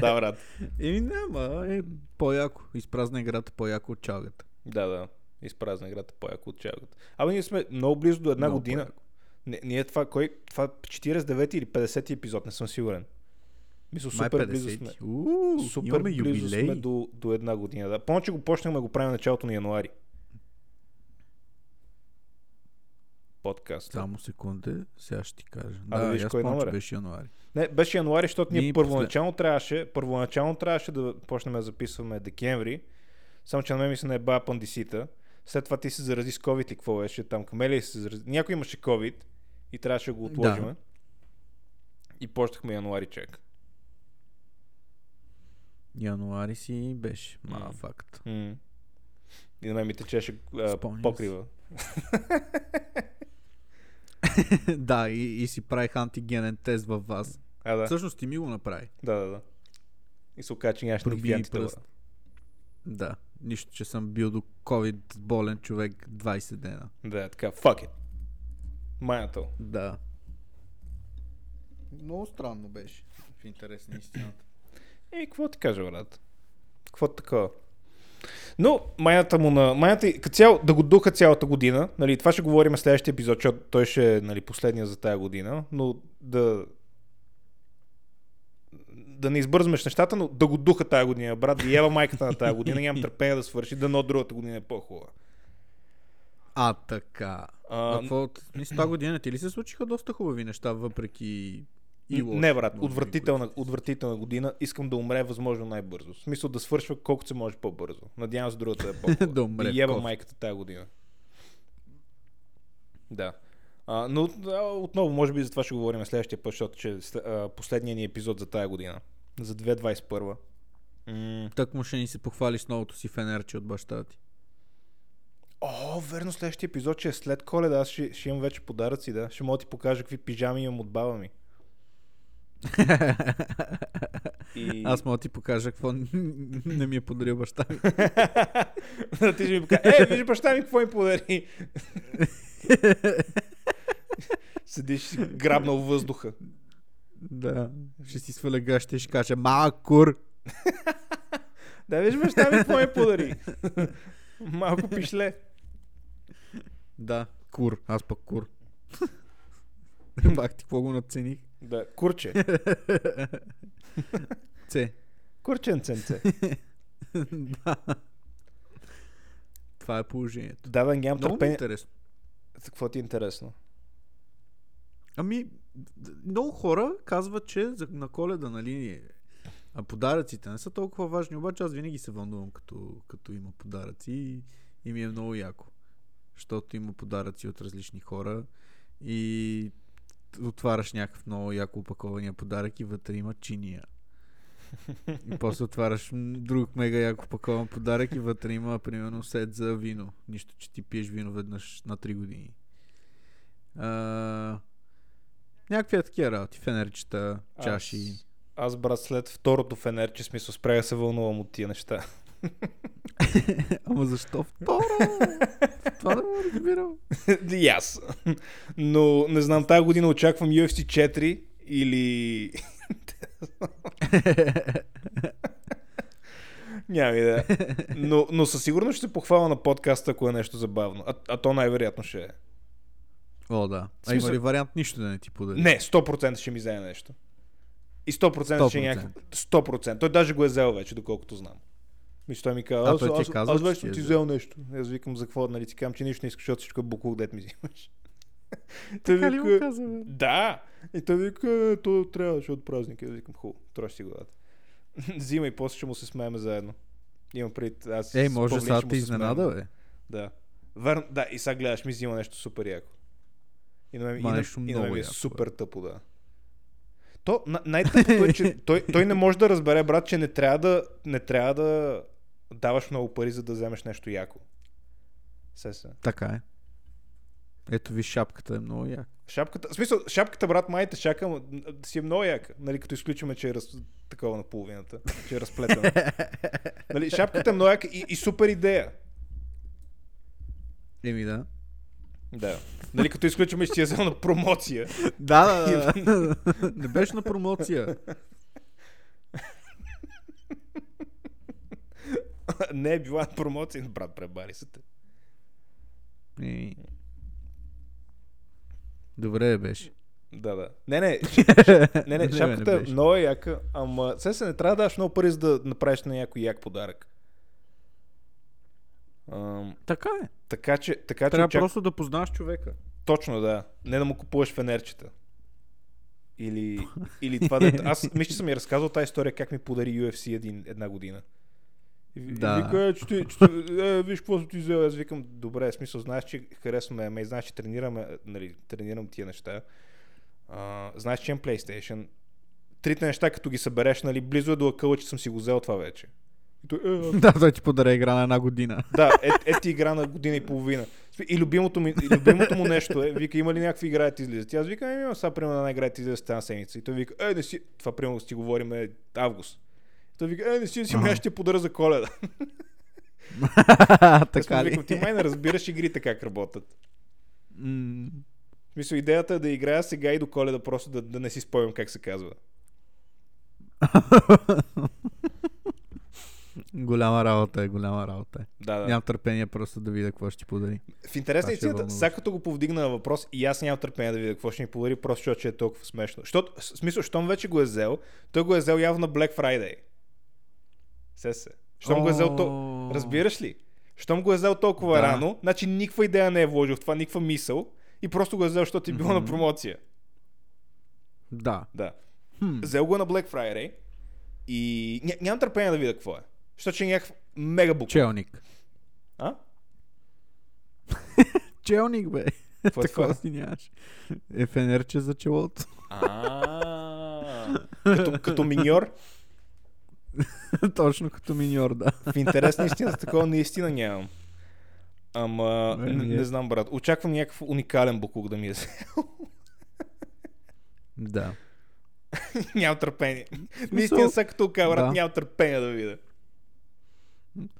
да, брат.
Еми няма, е по-яко. Изпразна играта по-яко от чалгата.
Да, да. Изпразнен град е по-яко от чалгата. Абе, ние сме много близо до една
Много
година.
по-яко.
Не, ние това, кой, това 49 или 50 епизод, не съм сигурен. Мисля, супер близо
50.
сме.
Уу,
Супер близо сме до, до една година. Да. Помня, че го почнахме да го правим началото на януари. Подкаст.
Само секунда, сега ще ти кажа.
А, да
да, аз
кой номер е?
беше януари.
Не, беше януари, защото ние
Ние
първоначално трябваше, първоначално трябваше да почнем да записваме декември, само че на мен ми се наеба апандисита. След това ти се зарази с COVID и какво беше там? Камелия се зарази. Някой имаше COVID и трябваше да го отложим.
Да.
И почнахме януари чек.
Януари си беше. Ма,
М.
факт.
М. И на мен ми течеше а, покрива. [LAUGHS]
да, и, и си правих антигенен тест във вас.
А, да.
Всъщност ти ми го направи.
Да, да, да. И се оказа, че нямаш никакви антитела.
Да. Нищо, че съм бил до COVID болен човек 20 дена.
Да, така, fuck it. Майната.
Да. Много странно беше. В интерес на истината.
Еми, какво ти кажа, брат? Какво такова? Но майната му на... Майната, като цяло, да го духа цялата година, нали, това ще говорим следващия епизод, защото той ще е нали, последния за тая година, но да... да не избързваш нещата, но да го духа тази година, брат, да ева майката на тази година, нямам търпение да свърши, да но другата година е по-хубава.
А, така. А,
А,
какво? Мисля, тази година ти ли се случиха доста хубави неща, въпреки и лоши,
не, брат, отвратителна, отвратителна година. Искам да умре възможно най-бързо. В смисъл да свършва колкото се може по-бързо. Надявам се другата да е по-хубава. [LAUGHS]
Да умре в
еба майката тази година. Да. А, но а, отново, може би за това ще говорим следващия път, защото че след- а, последният ни епизод за тази година. За 2021. М-
Так му ще ни се похвали с новото си фенерче от баща ти.
О, верно, следващия епизод, че е след коледа. Аз ще, ще имам вече подаръци, да. Ще мога да ти покажа какви пижами имам от баба ми. И...
Аз мога да ти покажа какво не ми е подарил баща ми. [LAUGHS]
Ти ще ми покажа. Е, виж баща ми какво ми подари. [LAUGHS] Седиш си грабнал въздуха.
да. Ще си сваля гащи и ще каже Макур! [LAUGHS]
Да, виж баща ми какво ми подари. Малко пишле.
Да, кур. Аз пък кур. [LAUGHS] Бах ти какво го нацених.
Да, курче. [LAUGHS]
Це.
Курчен ценце. [LAUGHS]
да. Това е положението.
Да, да, нямам
Много ми е
търпение.
интересно.
Какво ти е интересно?
Ами, много хора казват, че за, на коледа, нали, а подаръците не са толкова важни, обаче аз винаги се вълнувам, като, като има подаръци и, и ми е много яко. Защото има подаръци от различни хора и отваряш някакъв много яко опакования подарък и вътре има чиния. И после отваряш друг мега яко опакован подарък и вътре има примерно сет за вино. Нищо, че ти пиеш вино веднъж на 3 години. А, някакви е такива работи. Фенерчета, чаши.
Аз, аз брат, след второто фенерче, смисъл, спря да се вълнувам от тия неща. [LAUGHS]
Ама защо второ? Това не да разбирам. [LAUGHS]
И аз. Но не знам, тази година очаквам UFC 4 или... [LAUGHS] Няма идея. Но, но със сигурност ще се похваля на подкаста, ако е нещо забавно. А, а то най-вероятно ще е.
О, да. А
смисъл-
има ли вариант нищо да не ти подари?
Не, 100% ще ми вземе нещо. И 100%, ще е
100%.
някакво... 100%. Той даже го е взел вече, доколкото знам. Мисля, той ми каза,
А,
аз, аз,
казва,
аз
че
вече
ти
съм
е
ти
взел.
нещо. Аз викам за какво, нали ти казвам, че нищо не искаш, защото всичко е буклук, дет ми взимаш. [LAUGHS] той
Така ли му
вика,
каза, бе?
да. И той вика, «Е, то трябва, защото празник. Аз викам, хубаво, троши си главата. [LAUGHS] Взима и после ще му се смееме заедно. Имам пред аз.
Ей, може сега те
се смеем.
изненада, бе.
Да. Верно, да, и сега гледаш, ми взима нещо супер яко. И на мен,
Ма
и на,
нещо
и на мен
много
ми е супер тъпо, да. То, на- най-тъпото е, че той, той не може да разбере, брат, че не трябва да, не трябва да даваш много пари, за да вземеш нещо яко. Се се.
Така е. Ето ви шапката е много яка.
Шапката, в смисъл, шапката, брат, майта шака м, си е много яка. Нали, като изключваме, че е раз, такова на половината, че е разплетена. [LAUGHS] нали, шапката е много яка и, и супер идея.
Еми да.
Да. Нали, като изключваме, че е на промоция.
Да, да, да. [LAUGHS] Не беше на промоция. [LAUGHS]
не е била промоция, брат, пребари се те.
Еми. Добре беше.
Да, да. Не, не, [LAUGHS] не, не, шапката
не
е много яка, ама сега се не трябва да даш много пари, за да направиш на някой як подарък. Ам,
Така е.
така че, така че
Трябва
очак...
просто да познаваш човека.
точно да. Не да му купуваш фенерчета. Или, [LAUGHS] или това да... Аз мисля, че съм я разказал тази история как ми подари UFC един, една година. И,
Да.
и вика, е, че ти, че е, виж какво ти взел. Аз викам, добре, смисъл, знаеш, че харесваме ме, знаеш, че тренираме, нали, тренирам тия неща. А, знаеш, че имам PlayStation. Трите неща, като ги събереш, нали, близо е до акъла, че съм си го взел това вече. И той, е, [LAUGHS] а,
да, той ти подаря игра на една година. [LAUGHS]
да, е, е ти игра на година и половина. И любимото, ми, и любимото му нещо е, вика, има ли някакви игра да ти излизат? И аз викам, еми, имам сега примерно една игра да ти излиза тази седмица. И той вика, е, не си, това примерно си говорим е август. Той вика, е, не си, си
Ага.
ще подаря за коледа. [LAUGHS]
Така ли?
викам, ти май не разбираш игрите как работят. В смисъл, идеята е да играя сега и до коледа, просто да, да не си спомням как се казва. [LAUGHS]
Голяма работа е, голяма работа е.
Да, да.
Нямам търпение просто да видя какво ще ти подари.
В интерес на
Това ще
истината, сега като го повдигна на въпрос, и аз нямам търпение да видя какво ще ни подари, просто защото е толкова смешно. Защото, в смисъл, щом вече го е взел, той го е взел явно на Black Friday. Се се. Щом го е взел то...
О.
Разбираш ли? Щом го е взел толкова
Да.
рано, значи никаква идея не е вложил в това, никаква мисъл и просто го е взел, защото е било на
Мгм.
промоция.
Да.
Да.
Хм.
Взел го на Black Friday и ня, нямам търпение да видя какво е. Защото ще е някакъв мега буква.
Челник.
А? [LAUGHS]
Челник, бе.
Какво е
Такова си нямаш. Е фенерче за челото.
Като, като миньор. [LAUGHS]
Точно като миньор, да.
В интерес на истината такова наистина нямам. Ама, не,
ми е.
не знам, брат. Очаквам някакъв уникален буклук да ми е взел.
Да. [LAUGHS]
нямам търпение.
Смисъл-
Наистина сега като брат,
Да.
нямам търпение да видя.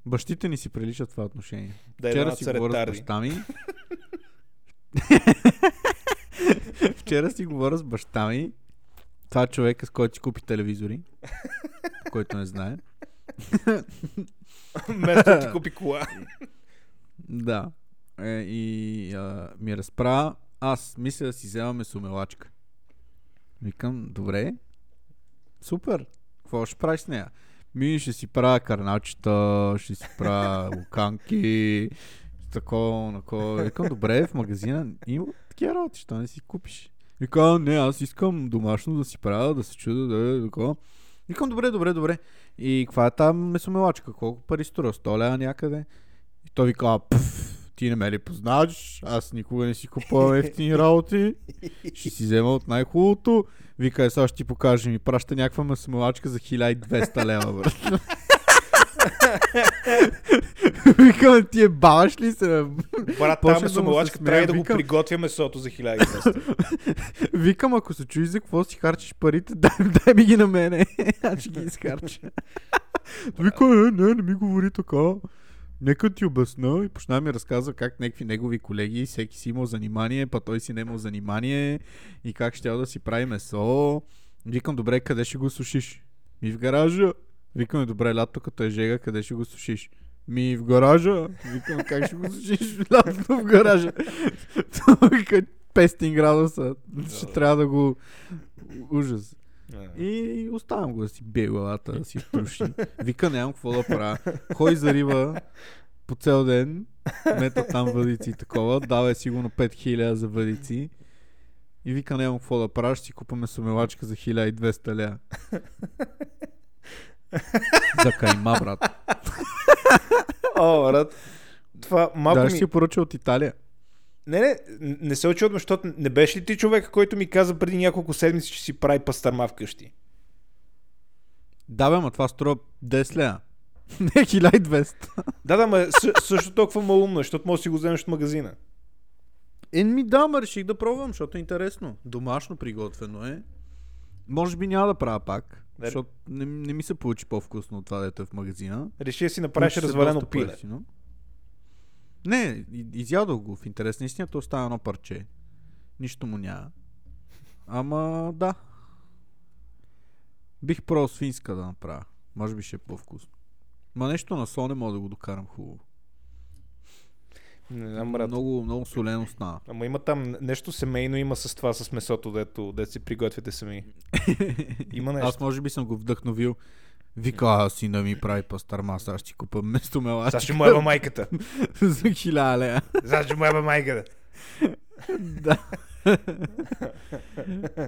Бащите ни си приличат това отношение.
Да,
Вчера си
са
говоря с баща ми. [LAUGHS] Вчера си говоря с баща ми. Това е човека, с който си купи телевизори. Който не знае.
Вместо ти купи кола.
Да. Е, и а, ми разправя. Аз мисля да си вземаме сумелачка. Викам, добре. Супер. Какво ще правиш с нея? Ми ще си правя карначета, ще си правя луканки, такова, накова. Викам, добре, в магазина има такива работи, що не си купиш? Вика, «А, не, аз искам домашно да си правя, да се чуда, да е такова. Викам, добре, добре, добре. И каква е тази месомелачка? Колко пари струва? 100 лева някъде? И той вика, пф, ти не ме ли познаваш? Аз никога не си купувам [LAUGHS] ефтини работи. Ще си взема от най-хубавото. Вика, е, сега ще ти покажа. Ми праща някаква масмалачка за 1200 лева, брат. Викам, ти е баваш ли се?
Брат, там месомалачка
смея,
трябва да го
викам.
приготвя месото за 1200. [LAUGHS]
Викам, ако се чуеш за какво си харчиш парите, [LAUGHS] дай, дай ми ги на мене. [LAUGHS] Аз ще ги изхарча. Вика, е, не, не ми говори така. Нека ти обясна и почна ми разказва как някакви негови колеги, всеки си имал занимание, па той си не имал занимание и как ще да си прави месо. Викам, добре, къде ще го сушиш? Ми в гаража. Викам, добре, лято като е жега, къде ще го сушиш? Ми в гаража. Викам, как ще го сушиш [LAUGHS] лятото в гаража? [LAUGHS] Вика, 500 градуса. Ще трябва да го... Ужас.
И...
Оставям го да си бие главата, да си труши. Вика, нямам какво да правя. Ходи за риба по цял ден, мета там въдици и такова, дава е сигурно 5000 за въдици. И вика, нямам какво да правя, ще си купаме сумелачка за 1200 ля. За кайма, брат. [LAUGHS]
О, брат. Това малко
Да,
ми...
си поръча от Италия.
Не, не, не се очудвам, защото не беше ли ти човек, който ми каза преди няколко седмици, че си прави пастърма вкъщи?
Да, бе, ма това струва 10 ля. [LAUGHS] Не 1200.
Да, да, ма съ- също толкова малумно, защото може да си го вземеш от магазина.
Е, ми да, ма реших да пробвам, защото е интересно. Домашно приготвено е. Може би няма да правя пак,
Не.
защото не, не ми се получи по-вкусно от това, дето е в магазина.
Реши да си направиш развалено пиле.
по-евтино. Не, изядох го. В интерес на истината остава едно парче. Нищо му няма. Ама да. Бих пробвал свинска да направя. Може би ще е по-вкусно. Ма нещо на не мога да го докарам хубаво.
Не знам, брат.
Много, много солено стана.
Ама има там нещо семейно има с това, с месото, дето, дето си приготвяте сами. [LAUGHS] Има нещо.
Аз може би съм го вдъхновил. Вика, а сина ми прави пастърма, сега ще купа место мелачка.
Сега ще му еба майката. [LAUGHS]
за хиляда лея. [LAUGHS]
Сега ще му еба майката.
да.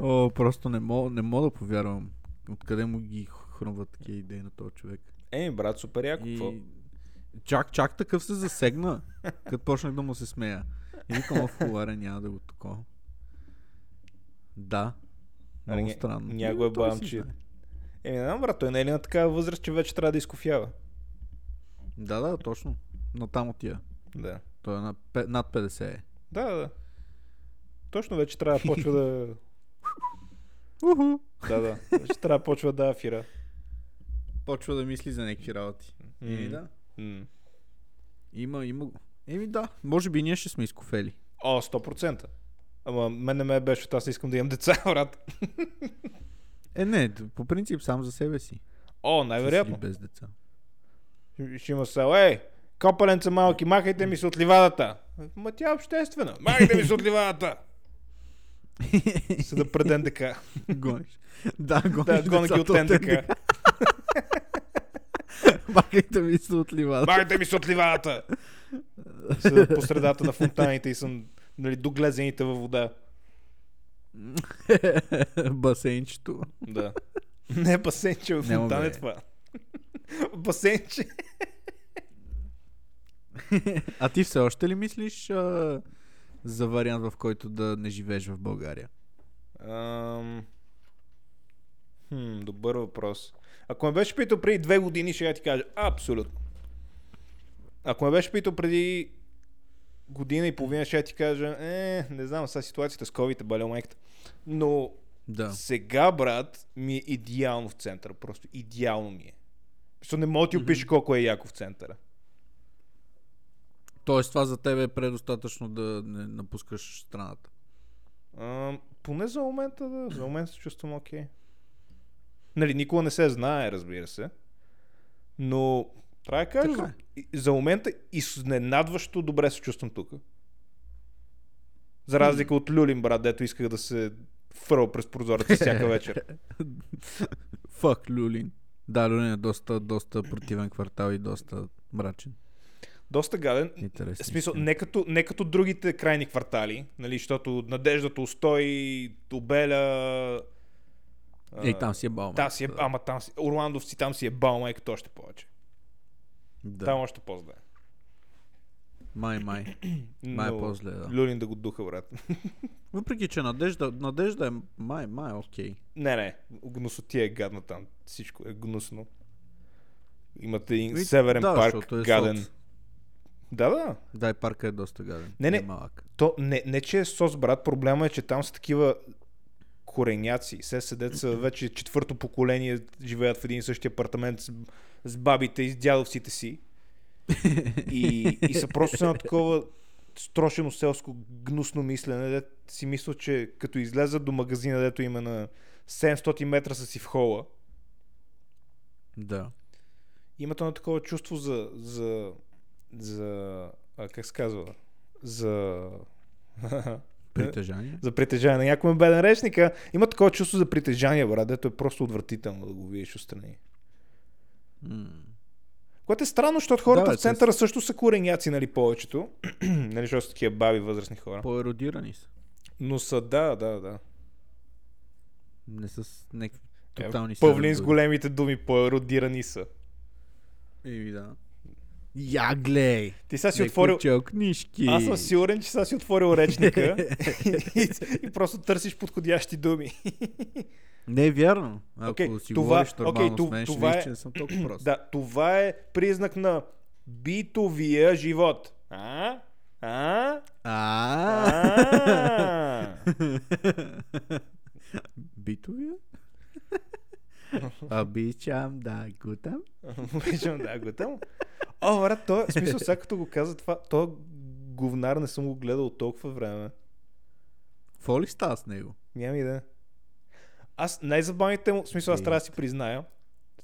О, просто не мога, не мога да повярвам. Откъде му ги хрумват такива идеи на този човек.
Еми, брат, супер яко. какво?
И чак, чак такъв се засегна, като почнах да му се смея. И викам, в хубаре, няма да го такова. Да. Много
Ня-
странно.
ня го е бавам, че-. Еми, не знам, брат, той не е ли на такава възраст, че вече трябва да изкофява?
Да, да, точно. Но там отива.
Да.
Той е на, над 50 е.
Да, да. Точно вече трябва да почва да...
Уху.
Да, да. Вече трябва да почва да афира.
Почва да мисли за някакви работи. Еми
М.
да. Има, има. Еми да. Може би ние ще сме изкофели.
О, 100%. Ама мен не ме беше, аз не искам да имам деца, [LAUGHS] брат.
Е, не, по принцип сам за себе си.
О, най-вероятно.
без деца.
Ще има сел, ей, копаленца малки, махайте ми се от ливадата. Ма тя е обществена. Махайте ми се от ливадата. Съда пред НДК. [LAUGHS]
Гониш. Да, гониш
Да, гонки от НДК. [LAUGHS] [LAUGHS]
Махайте ми се от ливада.
Махайте ми се от ливадата. Съда по средата на фонтаните и съм нали, до глезените във вода. [LAUGHS]
Басейнчето.
Да. Не басейнче, в фонтан е това. [LAUGHS] басейнче.
А ти все още ли мислиш а, за вариант, в който да не живееш в България?
Ам... Хм, добър въпрос. Ако ме беше питал преди две години, ще я ти кажа абсолютно. Ако ме беше питал преди година и половина, ще я ти кажа, е, не знам, сега ситуацията с COVID е баля майката. Но
Да.
сега, брат, ми е идеално в центъра. Просто идеално ми е. Защото не мога да ти опиша колко е яко в центъра.
Тоест това за тебе е предостатъчно да не напускаш страната.
Ам, поне за момента, да. За момента се чувствам окей. Нали, никога не се знае, разбира се. Но трябва да кажа, за, момента изненадващо добре се чувствам тук. За разлика от Люлин, брат, дето исках да се фърл през прозореца всяка [LAUGHS] вечер.
Фак, Люлин. Да, Люлин е доста, доста противен квартал и доста мрачен.
Доста гаден.
Интересно.
В смисъл, не като, не като другите крайни квартали, нали, защото Надеждата устой, Обеля...
Ей, там си е балма.
Там си е, ама там си, Орландовци там си е бал майката още повече.
Да.
Там още по-зле.
Май, май. [CLEARS THROAT] Май е по-зле, да.
Люлин да го духа, брат. [LAUGHS]
Въпреки, че надежда, надежда е май, май, окей.
не, не, гносотия е гадна там. Всичко е гнусно. Имате един
Ами,
северен
да,
парк,
е
гаден.
соц.
Да, да.
Да, и парка е доста гаден.
Не, не.
е малък.
То не, не, че е сос, брат, проблема е, че там са такива кореняци. Се седят са вече четвърто поколение, живеят в един и същи апартамент с, с бабите и с дядовците си. И, и са просто едно такова строшено селско гнусно мислене, де си мисля, че като излезат до магазина, дето има на 700 метра са си в хола,
Да.
имат едно такова чувство за, за, за а, как се казва, за [LAUGHS]
Притежание.
за притежание. Някой ме беден речника. Има такова чувство за притежание, брат, дето е просто отвратително да го видиш отстрани.
М.
Което е странно, защото хората
Да,
в центъра също са кореняци, нали, повечето. [CLEARS THROAT] нали, защото са такива баби, възрастни хора.
По-еродирани са.
Но са, да, да, да.
Не са с някакви
Е,
тотални
Павлин с големите думи, по-еродирани са.
Еми, да. Я глей!
Ти сега си отворил...
книжки.
Аз съм сигурен, че сега си отворил речника [LAUGHS] и, и, просто търсиш подходящи думи.
Не е вярно. Ако
Окей,
си
това-
говориш нормално
ту-
с мен, ще
това
видиш,
е-
че не съм толкова прост.
да, това е признак на битовия живот. А? А.
А? [LAUGHS] Битовия? [LAUGHS] Обичам да гутам. [LAUGHS]
Обичам да го там. О, брат, то, в смисъл, сега като го каза това, то говнар не съм го гледал толкова време.
Какво ли става с него?
Няма идея. Аз най-забавните му, в смисъл, аз трябва да си призная,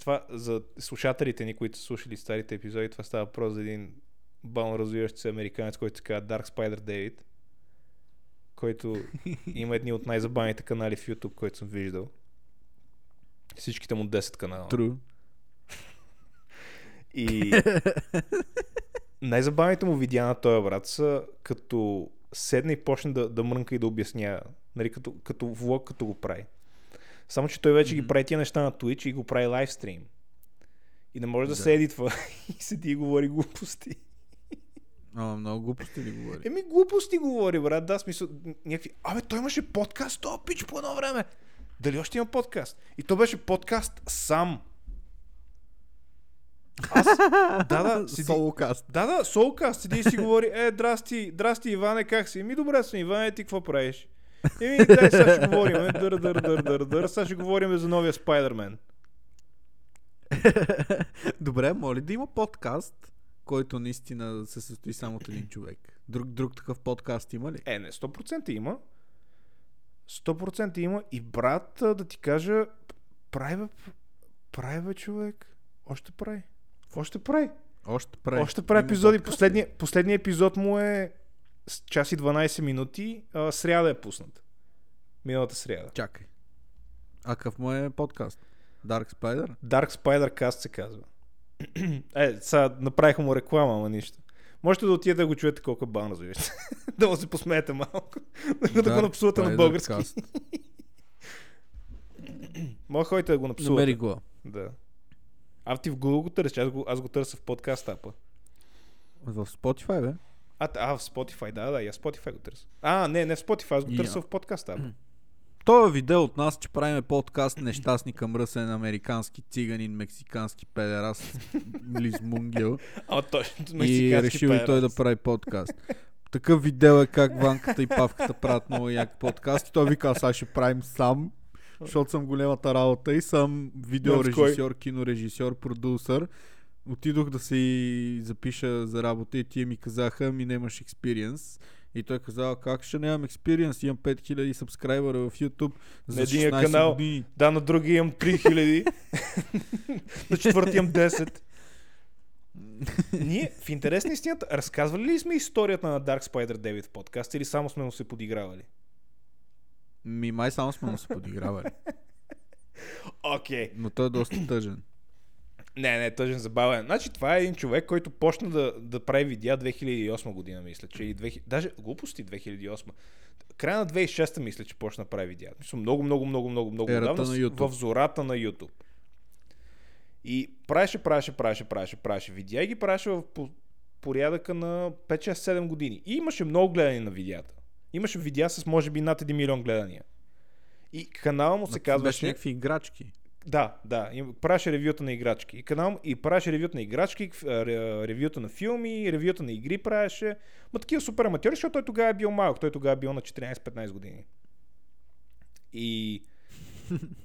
това за слушателите ни, които са слушали старите епизоди, това става въпрос за един бално развиващ се американец, който се казва Dark Spider David, който има едни от най-забавните канали в YouTube, които съм виждал. Всичките му 10 канала.
Тру.
И най-забавните му видеа на този брат са като седне и почне да, да мрънка и да обяснява. Нали, като, като влог, като го прави. Само, че той вече mm-hmm. ги прави тия неща на Twitch и го прави лайвстрим. И не може да,
Да.
се едитва [LAUGHS] и седи и говори глупости.
Ама много глупости ли говори?
Еми глупости говори, брат. Да, смисъл, някакви... Абе, той имаше подкаст, то пич по едно време. Дали още има подкаст? И то беше подкаст сам. Аз... [LAUGHS] да, да, седи...
Солокаст.
Да, да, Соулкаст седи и си говори, е, здрасти, здрасти, Иване, как си? Ми добре съм, Иване, ти какво правиш? Еми, дай, сега ще говорим, е, дър, дър, дър, дър, дър, сега ще говорим за новия Спайдермен. [LAUGHS]
Добре, моля да има подкаст, който наистина се състои само от един човек. Друг, друг такъв подкаст има ли?
Е, не, 100% има. 100% има. И брат, да ти кажа, прави, бе, прави, бе, човек. Още прави. Още прави.
Още прави.
Още прави епизоди.
подкаст.
Последния, последния епизод му е с час и 12 минути. А, сряда е пуснат. Миналата сряда.
Чакай. А какъв му е подкаст? Dark Spider?
Dark Spider Cast се казва. [CLEARS THROAT] е, сега направиха му реклама, ама нищо. Можете да отидете да го чуете колко е бавно звучи. [LAUGHS] да му се посмеете малко. да го
Dark
напсувате на
Spider
български. [LAUGHS] Може ходите да го напсувате.
Намери го.
Да. А ти в Google го търсиш, аз го, аз го търся в подкаст апа.
В Spotify, бе?
А, а, в Spotify, да, да, аз Spotify го търся. А, не, не в Spotify, аз го
Я.
търся в подкаст апа. [CLEARS THROAT]
То е видео от нас, че правиме подкаст нещастни към ръсен американски циганин, мексикански педерас, Лиз Мунгел.
А, точно,
и решил и той да прави подкаст. Такъв видео е как Ванката и Павката правят много як подкаст. И той вика, аз ще правим сам, защото съм големата работа и съм видеорежисьор, кинорежисьор, продусър. Отидох да си запиша за работа и тия ми казаха, ми нямаш експириенс. И той казал, как ще нямам експириенс, имам 5000 сабскрайбера в YouTube за
На единия
16
канал.
години.
Да, на другия имам 3000. [LAUGHS] на четвъртия имам 10. Ние в интерес на истината, разказвали ли сме историята на Dark Spider 9 в подкаст или само сме му се подигравали?
Ми май само сме му се подигравали. [LAUGHS]
Окей.
Но той е доста тъжен.
Не, не, тъжен забавен. Значи това е един човек, който почна да, да прави видеа 2008 година, мисля, че и 2000, даже глупости 2008. Края на 2006 мисля, че почна да прави видеа. Мисля, много, много, много, много, много
YouTube.
в зората на YouTube. И правеше, правеше, правеше, правеше, правеше видеа и ги правеше в по- порядъка на 5-6-7 години. И имаше много гледани на видеята. Имаше видеа с може би над 1 милион гледания. И канала му се
Беше
казваше...
някакви играчки.
Да, да. Правеше ревюта на играчки. И канал и ревюта на играчки, ревюта на филми, ревюта на игри правеше. Ма такива супер аматьори, защото той тогава е бил малък. Той тогава е бил на 14-15 години. И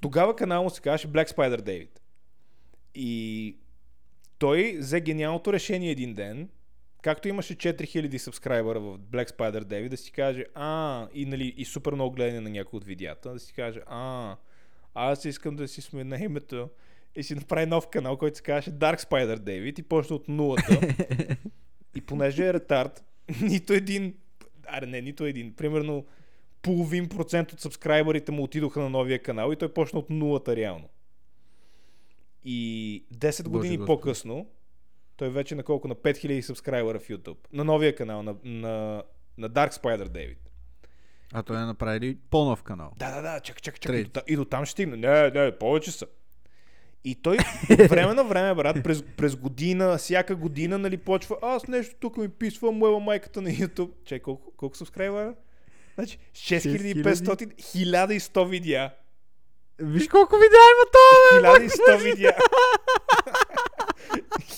тогава канал му се казваше Black Spider David. И той взе гениалното решение един ден, както имаше 4000 сабскрайбъра в Black Spider David, да си каже, а, и, нали, и супер много гледане на някои от видеята, да си каже, а, аз искам да си сменя името и си направи нов канал, който се казваше Dark Spider David и почна от нулата. [LAUGHS] и понеже е ретард, нито един, аре не, нито един, примерно половин процент от сабскрайбърите му отидоха на новия канал и той почна от нулата реално. И 10
Боже
години
Господи.
по-късно, той вече на колко? На 5000 сабскрайбъра в YouTube. На новия канал, на, на, на Dark Spider David.
А той е направили по-нов канал.
Да, да, да, чакай, чакай, чакай. И до, и до там ще стигна. Не, не, повече са. И той [LAUGHS] време на време, брат, през, през година, всяка година, нали, почва, аз нещо тук ми писва, моя майката на YouTube. Чай, колко, колко сабскрайбера? Значи, 6500, 1100 видеа.
Виж колко видеа има това, бе!
1100 видеа.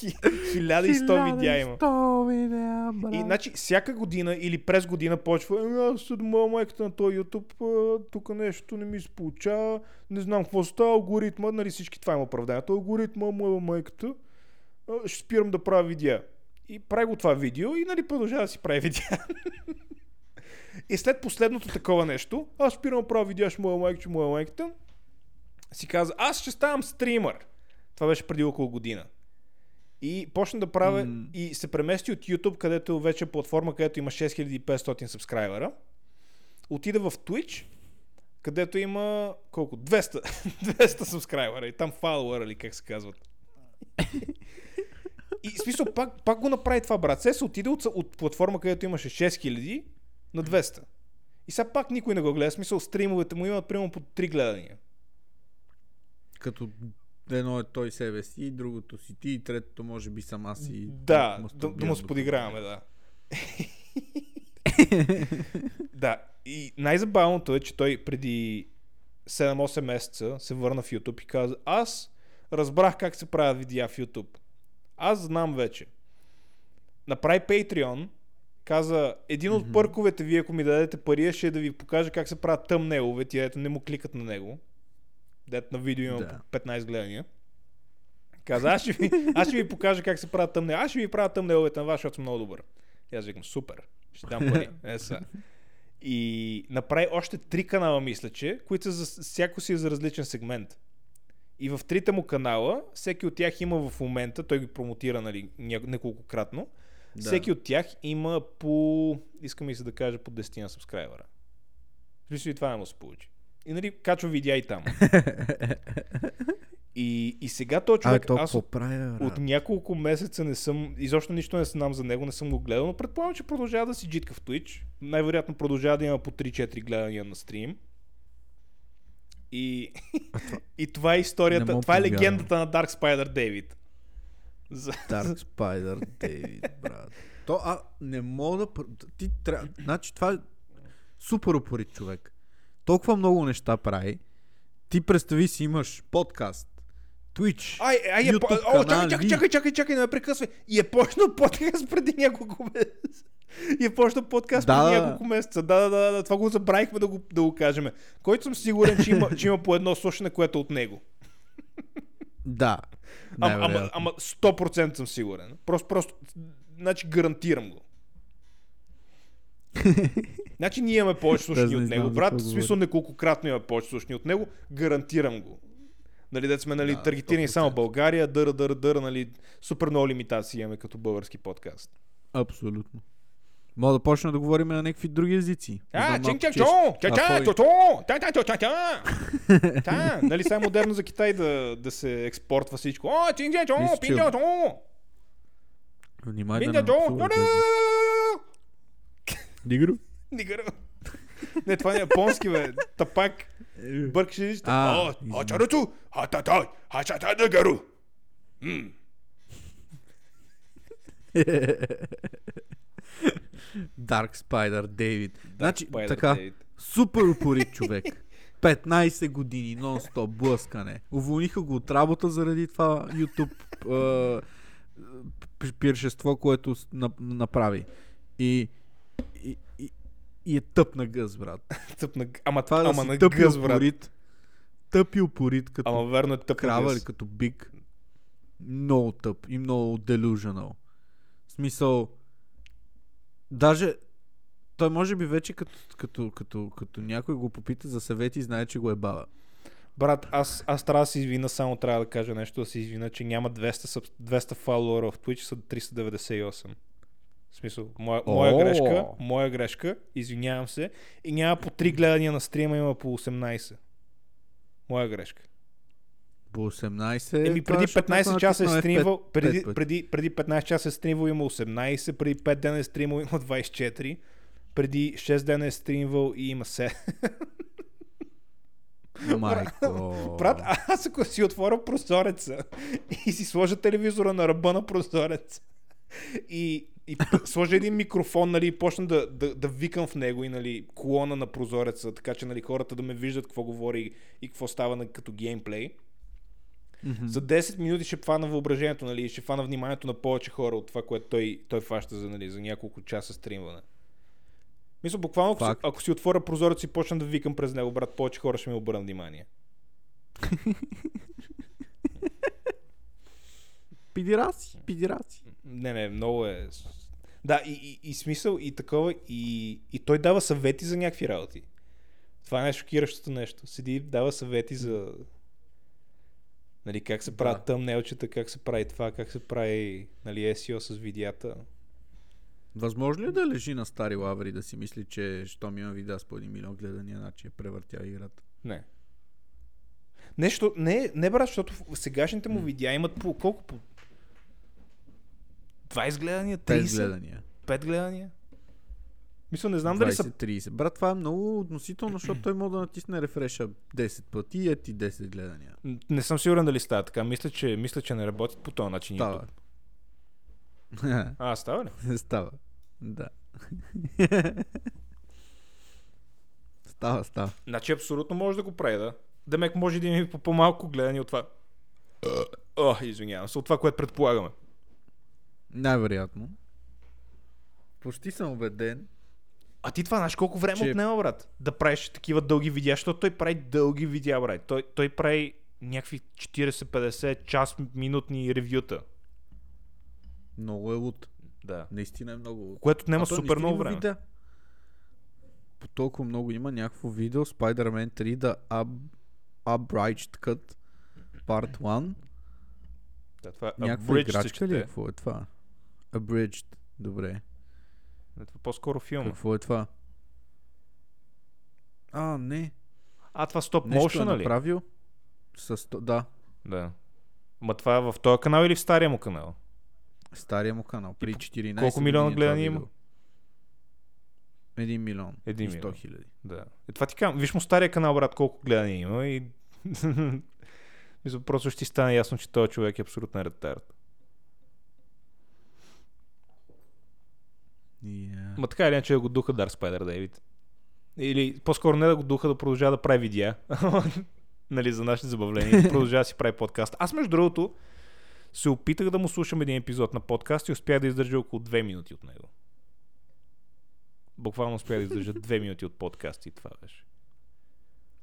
Хи- 1100 видеа има.
1100 видеа, брат.
И значи всяка година или през година почва, «Е, аз се дома майката на този YouTube, тук нещо не ми се получава, не знам какво става, алгоритма, нали всички това има оправданието, алгоритма е майката, ще спирам да правя видеа. И прави го това видео и нали продължава да си прави видеа. [LAUGHS] и след последното такова нещо, аз спирам да правя видеа, ще моя майка, че моя майката, си каза, аз ще ставам стримър. Това беше преди около година. И почна да правя
М.
и се премести от YouTube, където вече е платформа, където има 6500 сабскрайбера. Отида в Twitch, където има колко? 200, 200 сабскрайбера и там фалуър или как се казват. И смисъл пак, пак го направи това, брат. Се се отиде от, от платформа, където имаше 6000 на 200. И сега пак никой не го гледа. Смисъл стримовете му имат примерно по 3 гледания.
Като едно е той себе си, другото си ти, и третото може би съм аз и...
Да, да,
мастурбирам
да му се подиграваме, да. да, и най-забавното е, че той преди 7-8 месеца се върна в YouTube и каза, аз разбрах как се правят видеа в YouTube. Аз знам вече. Направи Patreon, каза, един от
Мгм.
пърковете ви, ако ми дадете пари, ще е да ви покажа как се правят тъмнелове, тия ето не му кликат на него. Дето на видео има
Да.
по 15 гледания. Каза, аз ще, ви, аз ще ви покажа как се правят тъмнел. Аз ще ви правя тъмнеловете на вас, защото съм много добър. И аз викам, супер, ще дам пари. [LAUGHS] Е, са. И направи още три канала, мисля, че, които са за, всяко си е за различен сегмент. И в трите му канала, всеки от тях има в момента, той ги промотира нали, неколкократно,
Да.
всеки от тях има по, искам и се да кажа, по 10 на сабскрайбера. В смисъл и това не му се получи. И нали, качва видеа и там. и, и сега
А,
човек,
то
аз
какво правя,
от няколко месеца не съм, изобщо нищо не знам за него, не съм го гледал, но предполагам, че продължава да си джитка в Twitch. Най-вероятно продължава да има по 3-4 гледания на стрим. И, и това е историята, това е легендата на Dark Spider David. За...
Dark Spider David, брат. То, а, не мога да... Ти трябва... Значи това е супер упорит човек. Толкова много неща прави. Ти представи си имаш подкаст, Twitch,
Ай, ай, е.
YouTube
О, чакай,
канали.
чакай, чакай, чакай, чакай, не ме прекъсвай. И е почнал подкаст преди няколко месеца. И е почнал подкаст
Да,
преди няколко месеца. Да, да, да, да, това го забравихме да го, да го кажем. Който съм сигурен, че има, че има по едно слушане, което е от него.
Да.
Ама, ама, ама 100% съм сигурен. Просто, просто, значи гарантирам го. [LAUGHS] значи ние имаме повече [LAUGHS] слушани от него, брат. В смисъл неколкократно имаме повече слушани от него. Гарантирам го. Нали, да сме нали,
Да,
таргетирани
100%.
само България, дъра, дъра, дъра, нали, супер много лимитации имаме като български подкаст.
Абсолютно. Мога да почна да говорим на някакви други езици.
А,
малко
ча чо, ча ча чо чо, та та чо ча ча. Та, нали сега е модерно за Китай да, да се експортва всичко. О, чин ча чо, пин чо.
Внимай да не. Дигро?
Нигър. [LAUGHS] Не, това не е японски, бе. Тапак. Бъркаш ли?
А,
хачарото, хатата, хачата да гару. М. [LAUGHS]
Dark Spider David. Значи,
Spider
така,
David.
супер упорит човек. [LAUGHS] 15 години нон-стоп блъскане. Уволниха го от работа заради това YouTube п- пиршество, което направи. И, и, и, и е тъп на гъз, брат. [LAUGHS]
Тъп на... Ама,
Това да
ама
си
на
тъп
гъз, брат.
упорит. Тъп и упорит, като
Ама верно е тъп
крава или като бик. Много тъп и много delusional. В смисъл, даже той може би вече като, като, като, като някой го попита за съвети и знае, че го е баба.
Брат, аз, аз трябва да се извина, само трябва да кажа нещо, да се извина, че няма 200, съб- 200 фолуара в Twitch, са 398. В смисъл, моя, моя
О!
грешка, моя грешка, извинявам се. И няма по 3 гледания на стрима, има по 18. Моя грешка.
По 18.
Еми,
това
преди
защото
15
някой
часа е
F5
стримвал, преди 15 часа е стримвал има 18, преди 5 дена е стримвал има 24, преди 6 дена е стримвал и има 7.
Майко. [LAUGHS]
Брат, аз ако си отворя прозореца и си сложа телевизора на ръба на прозореца и, и сложа един микрофон, нали, и почна да, да, да викам в него и, нали, колона на прозореца, така че, нали, хората да ме виждат какво говори и какво става на, като геймплей. За 10 минути ще фана въображението, нали, и ще фана вниманието на повече хора от това, което той, той фаща за, нали, за няколко часа стримване. Мисля, буквално, ако си, ако си отворя прозорец и почна да викам през него, брат, повече хора ще ми обърнат внимание. [LAUGHS]
Пидираси, пидираси.
Не, не, много е. Да, и, и, и смисъл, и такова, и, и той дава съвети за някакви работи. Това е най-шокиращото нещо. Седи дава съвети за... Нали, как се правят
Да.
тъмнелчета, как се прави това, как се прави нали, SEO с видеята.
Възможно ли е да лежи на стари лаври да си мисли, че щом има видеа с по 1 милион гледания, значи е превъртя играта?
Не. Нещо, не, не брат, защото сегашните му видеа имат по колко по... 20 гледания, 30,
5 гледания.
5 гледания. Мисля, не знам дали са
20-30. Брат, това е много относително, защото той може да натисне рефреша 10 пъти и е ти 10 гледания.
Не съм сигурен дали става така. Мисля, че, мисля, че не работят по този начин.
Става.
YouTube. [LAUGHS] А, става ли?
Не става. Да. [LAUGHS] става, става.
Значи абсолютно може да го прави, да. Демек може да има по по-малко гледани от това. О, извинявам се, от това, което предполагаме.
Най-вероятно. Почти съм убеден.
А ти това знаеш колко време
Че-
отнема, брат? Да правиш такива дълги видеа, защото той прави дълги видеа, брат. Той, той прави някакви 40-50 час минутни ревюта.
Много е луд.
Да.
Наистина е много луд.
Което отнема
А то
супер много време.
видеа. По толкова много има някакво видео Spider-Man 3 да up, Upbridged Cut Part 1.
Да, това е
Някаква играчка ли? е? Какво е това? Abridged. Добре.
Не, това е по-скоро филм.
Какво е това? А, не.
А, това стоп motion,
е
нали?
направил. С, да,
Да. Ма това е в този канал или в стария му канал?
стария му канал. При
по-
14
колко милиона
е
гледания има?
Един милион.
Един
и 100
милион.
хиляди.
Да. Е, това ти казвам. Виж му стария канал, брат, колко гледания има и... [LAUGHS] Мисля, просто ще ти стане ясно, че този човек е абсолютно ретард.
Yeah.
Ма така или иначе да го духа Дарк Спайдер Дейвид. Или по-скоро не да го духа, да продължава да прави видеа. [LAUGHS] нали, за нашите забавления. Да продължава да си прави подкаст. Аз между другото се опитах да му слушам един епизод на подкаст и успях да издържа около две минути от него. Буквално успях да издържа две минути от подкаст и това беше.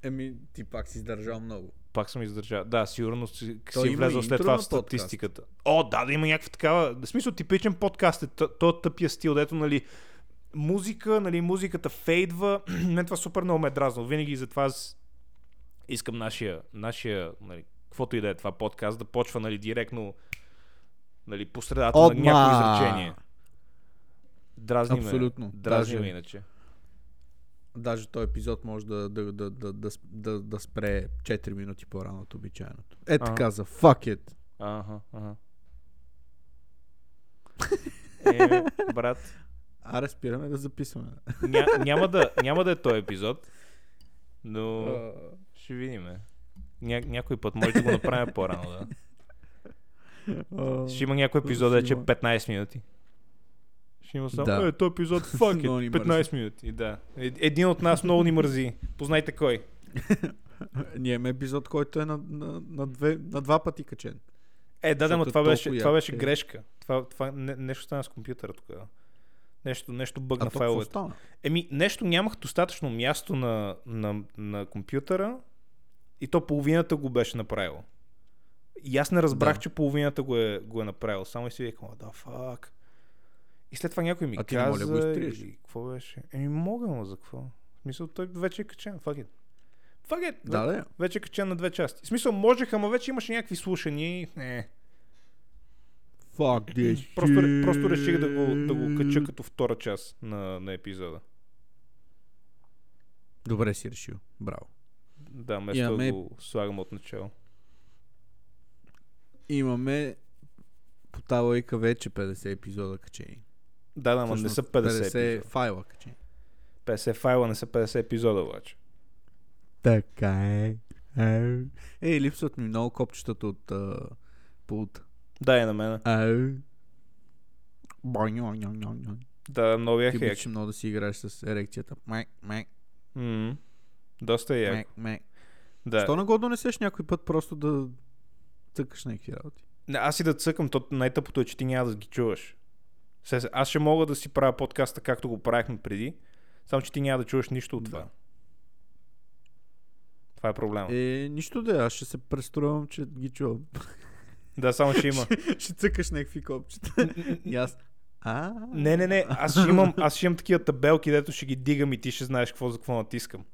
Еми, ти пак си издържал много.
Пак съм издържал. Да, сигурно си,
Той
си влезъл след това в статистиката. О, да, да има някаква такава. В смисъл, типичен подкаст е то тъпия стил, дето, нали, музика, нали, музиката фейдва. [CLEARS THROAT] Мен това супер много ме е дразнало. Винаги затова аз искам нашия, нашия, нали, каквото и да е това подкаст, да почва, нали, директно, нали, по средата
Отма!
на някакво изречение. Дразни
Абсолютно.
ме. Дразни
Даже-
ме иначе.
Даже този епизод може да, да, да, да, да, да, да спре 4 минути по-рано от обичайното. Е
Ага.
така за fuck it.
Ага, ага. [LAUGHS] Е, брат,
Аре, спираме да записваме.
Ня, няма, да, няма да е този епизод, но ще видим. Ня, някой път може да го направим по-рано, да. [LAUGHS] Ще има някой епизод, да че е 15 минути. Ще има само,
Да.
е, този епизод, [LAUGHS] fuck it,
ни
15 минути, да. Е- Един от нас много ни мързи. Познайте кой. [LAUGHS]
Ние имаме епизод, който е на, на, на, две, на два пъти качен.
Е, да, да, но
Защото
това беше, това беше
е.
грешка. Това, това не, нещо стана с компютъра тук. Нещо, нещо бъгна
А то какво
файловете.
стана?
Еми, нещо нямах достатъчно място на, на, на компютъра и то половината го беше направило. И аз не разбрах,
Да.
че половината го е, го е направил. Само и си викам, да, фак. И след това някой ми
А ти не
каза...
моля го изтриеш?
и какво беше? Еми, мога, но за какво? В смисъл, той вече е качен. Fuck it. Fuck it.
Да, да.
Вече е качен на две части. В смисъл, можеха, ама вече имаше някакви слушания и... Не.
Fuck this
Просто,
shit.
просто реших да го, да го кача като втора част на, на епизода.
Добре си решил. Браво.
Да, вместо
Имаме-
да го слагам от начало.
Имаме по тази логика вече 50 епизода качени.
Да, да, ама не са 50,
50
епизода.
файла качени.
50 файла не са 50 епизода, обаче.
Така е. Ей, липсват ми много копчетата от пулта.
Да, и на мен. Да, много
Ти
бях як.
обичаш много да си играеш с ерекцията. Мек, мек,
Доста е як.
мек, мек.
Да.
Що не го донесеш някой път просто да цъкаш на някакви работи?
Не, аз и да цъкам, то най-тъпото е, че ти няма да ги чуваш. Аз ще мога да си правя подкаста както го правихме преди, само че ти няма да чуваш нищо от
Да.
това. Това е проблема.
Е, нищо да е, аз ще се преструвам, че ги чувам.
Да, само ще има. [LAUGHS]
ще цъкаш някакви копчета. И аз... А,
Не, не, не, аз ще имам, аз ще имам такива табелки, дето ще ги дигам и ти ще знаеш какво за какво натискам.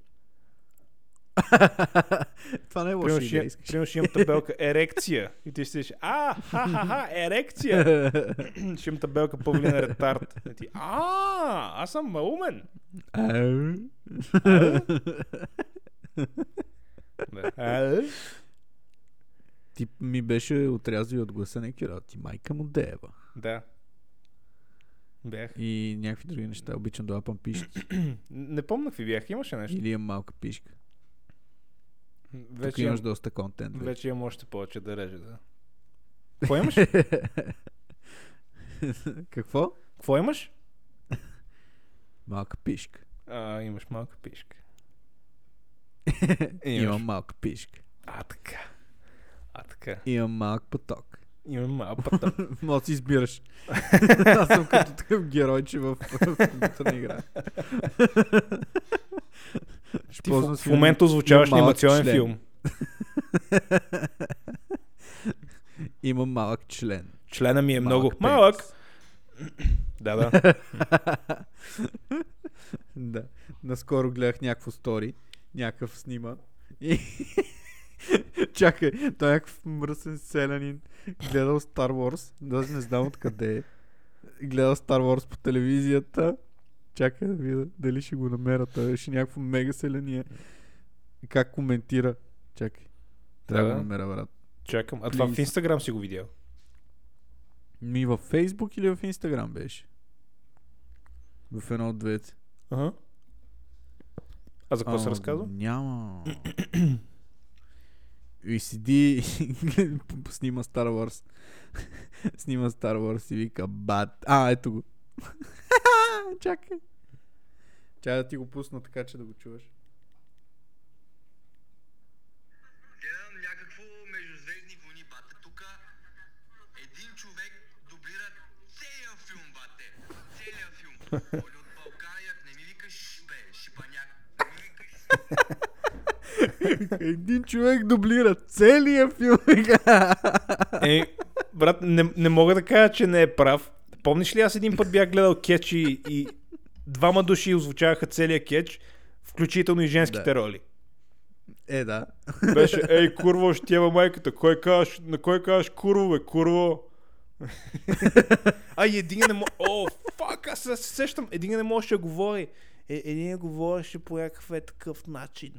[LAUGHS]
Това не е лоша
Примерно ще, имам- табелка [LAUGHS] ерекция и ти ще а, ха-ха-ха, ерекция. [LAUGHS] ще имам табелка Павлина Ретард. И ти, а, аз съм умен.
Ти ми беше отрязал и от гласа някакви работи. Майка му дева.
Да. Бях.
И някакви други неща. Обичам да лапам пишки. [CLEARS THROAT]
Не помня какви бях. Имаше нещо.
Или имам малка пишка. Тук
Вече,
имаш
имам,
доста контент. Вече.
вече имам още повече да реже, да. [LAUGHS] Какво имаш?
Какво?
Какво имаш?
Малка пишка.
А, имаш малка пишка. [LAUGHS]
Имам малка пишка.
А, така. А, така.
Имам малък поток.
Имам пътък. [LAUGHS]
Може да си избираш. [LAUGHS] Аз съм като такъв геройче в, в компютърна игра. [LAUGHS]
Ти в, в момента озвучаваш анимационен
член.
филм.
Имам малък член.
Члена ми е
Малък
много
пенис.
малък. Да, да.
да. Наскоро гледах някакво стори. Някакъв снима. И, Чакай, той е някакъв мръсен селянин. [LAUGHS] Гледал Star Wars. Даже не знам откъде е. Гледал Star Wars по телевизията. Чакай да видя дали ще го намеря. Той беше някакво мега селяние. И как коментира. Чакай. Трябва да
Да.
го намеря, брат.
Чакам. А това в
Please.
Инстаграм си го видял.
Ми във Фейсбук или в Инстаграм беше? В едно от двете.
Ага. А за какво се разказва?
Няма. [CLEARS THROAT] И седи, [LAUGHS] снима Star Wars. [LAUGHS] снима Star Wars и вика бат. А, ето го. [LAUGHS] Чакай. Чакай да ти го пусна така, че да го чуваш.
Гледам някакво междузвездни войни, бате. Тук един човек дублира целия филм, бате. Целия филм. Оли от Балканият, не ми викаш, бе, шипаняк. Не ми викаш.
Един човек дублира целия филм.
Е, брат, не, не мога да кажа, че не е прав. Помниш ли аз един път бях гледал кетч и, и двама души озвучаваха целия кетч, включително и женските
Да.
роли.
е, да.
Беше, ей, курво, ще тява майката. Кой кажеш, на кой кажеш курво, бе, курво? а, и един не може... О, фак, аз се сещам. Един не можеше да говори. Е, един говореше по някакъв е такъв начин.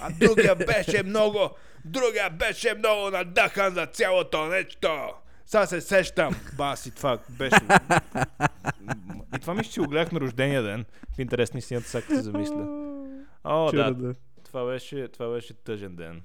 А другия беше много, другия беше много надахан за цялото нещо. Сега се сещам. Баси, това беше... И това мисля, че го гледах на рождения ден. В интерес на истината, сега се замисля. О, да,
Чудо, да.
това беше, това беше тъжен ден.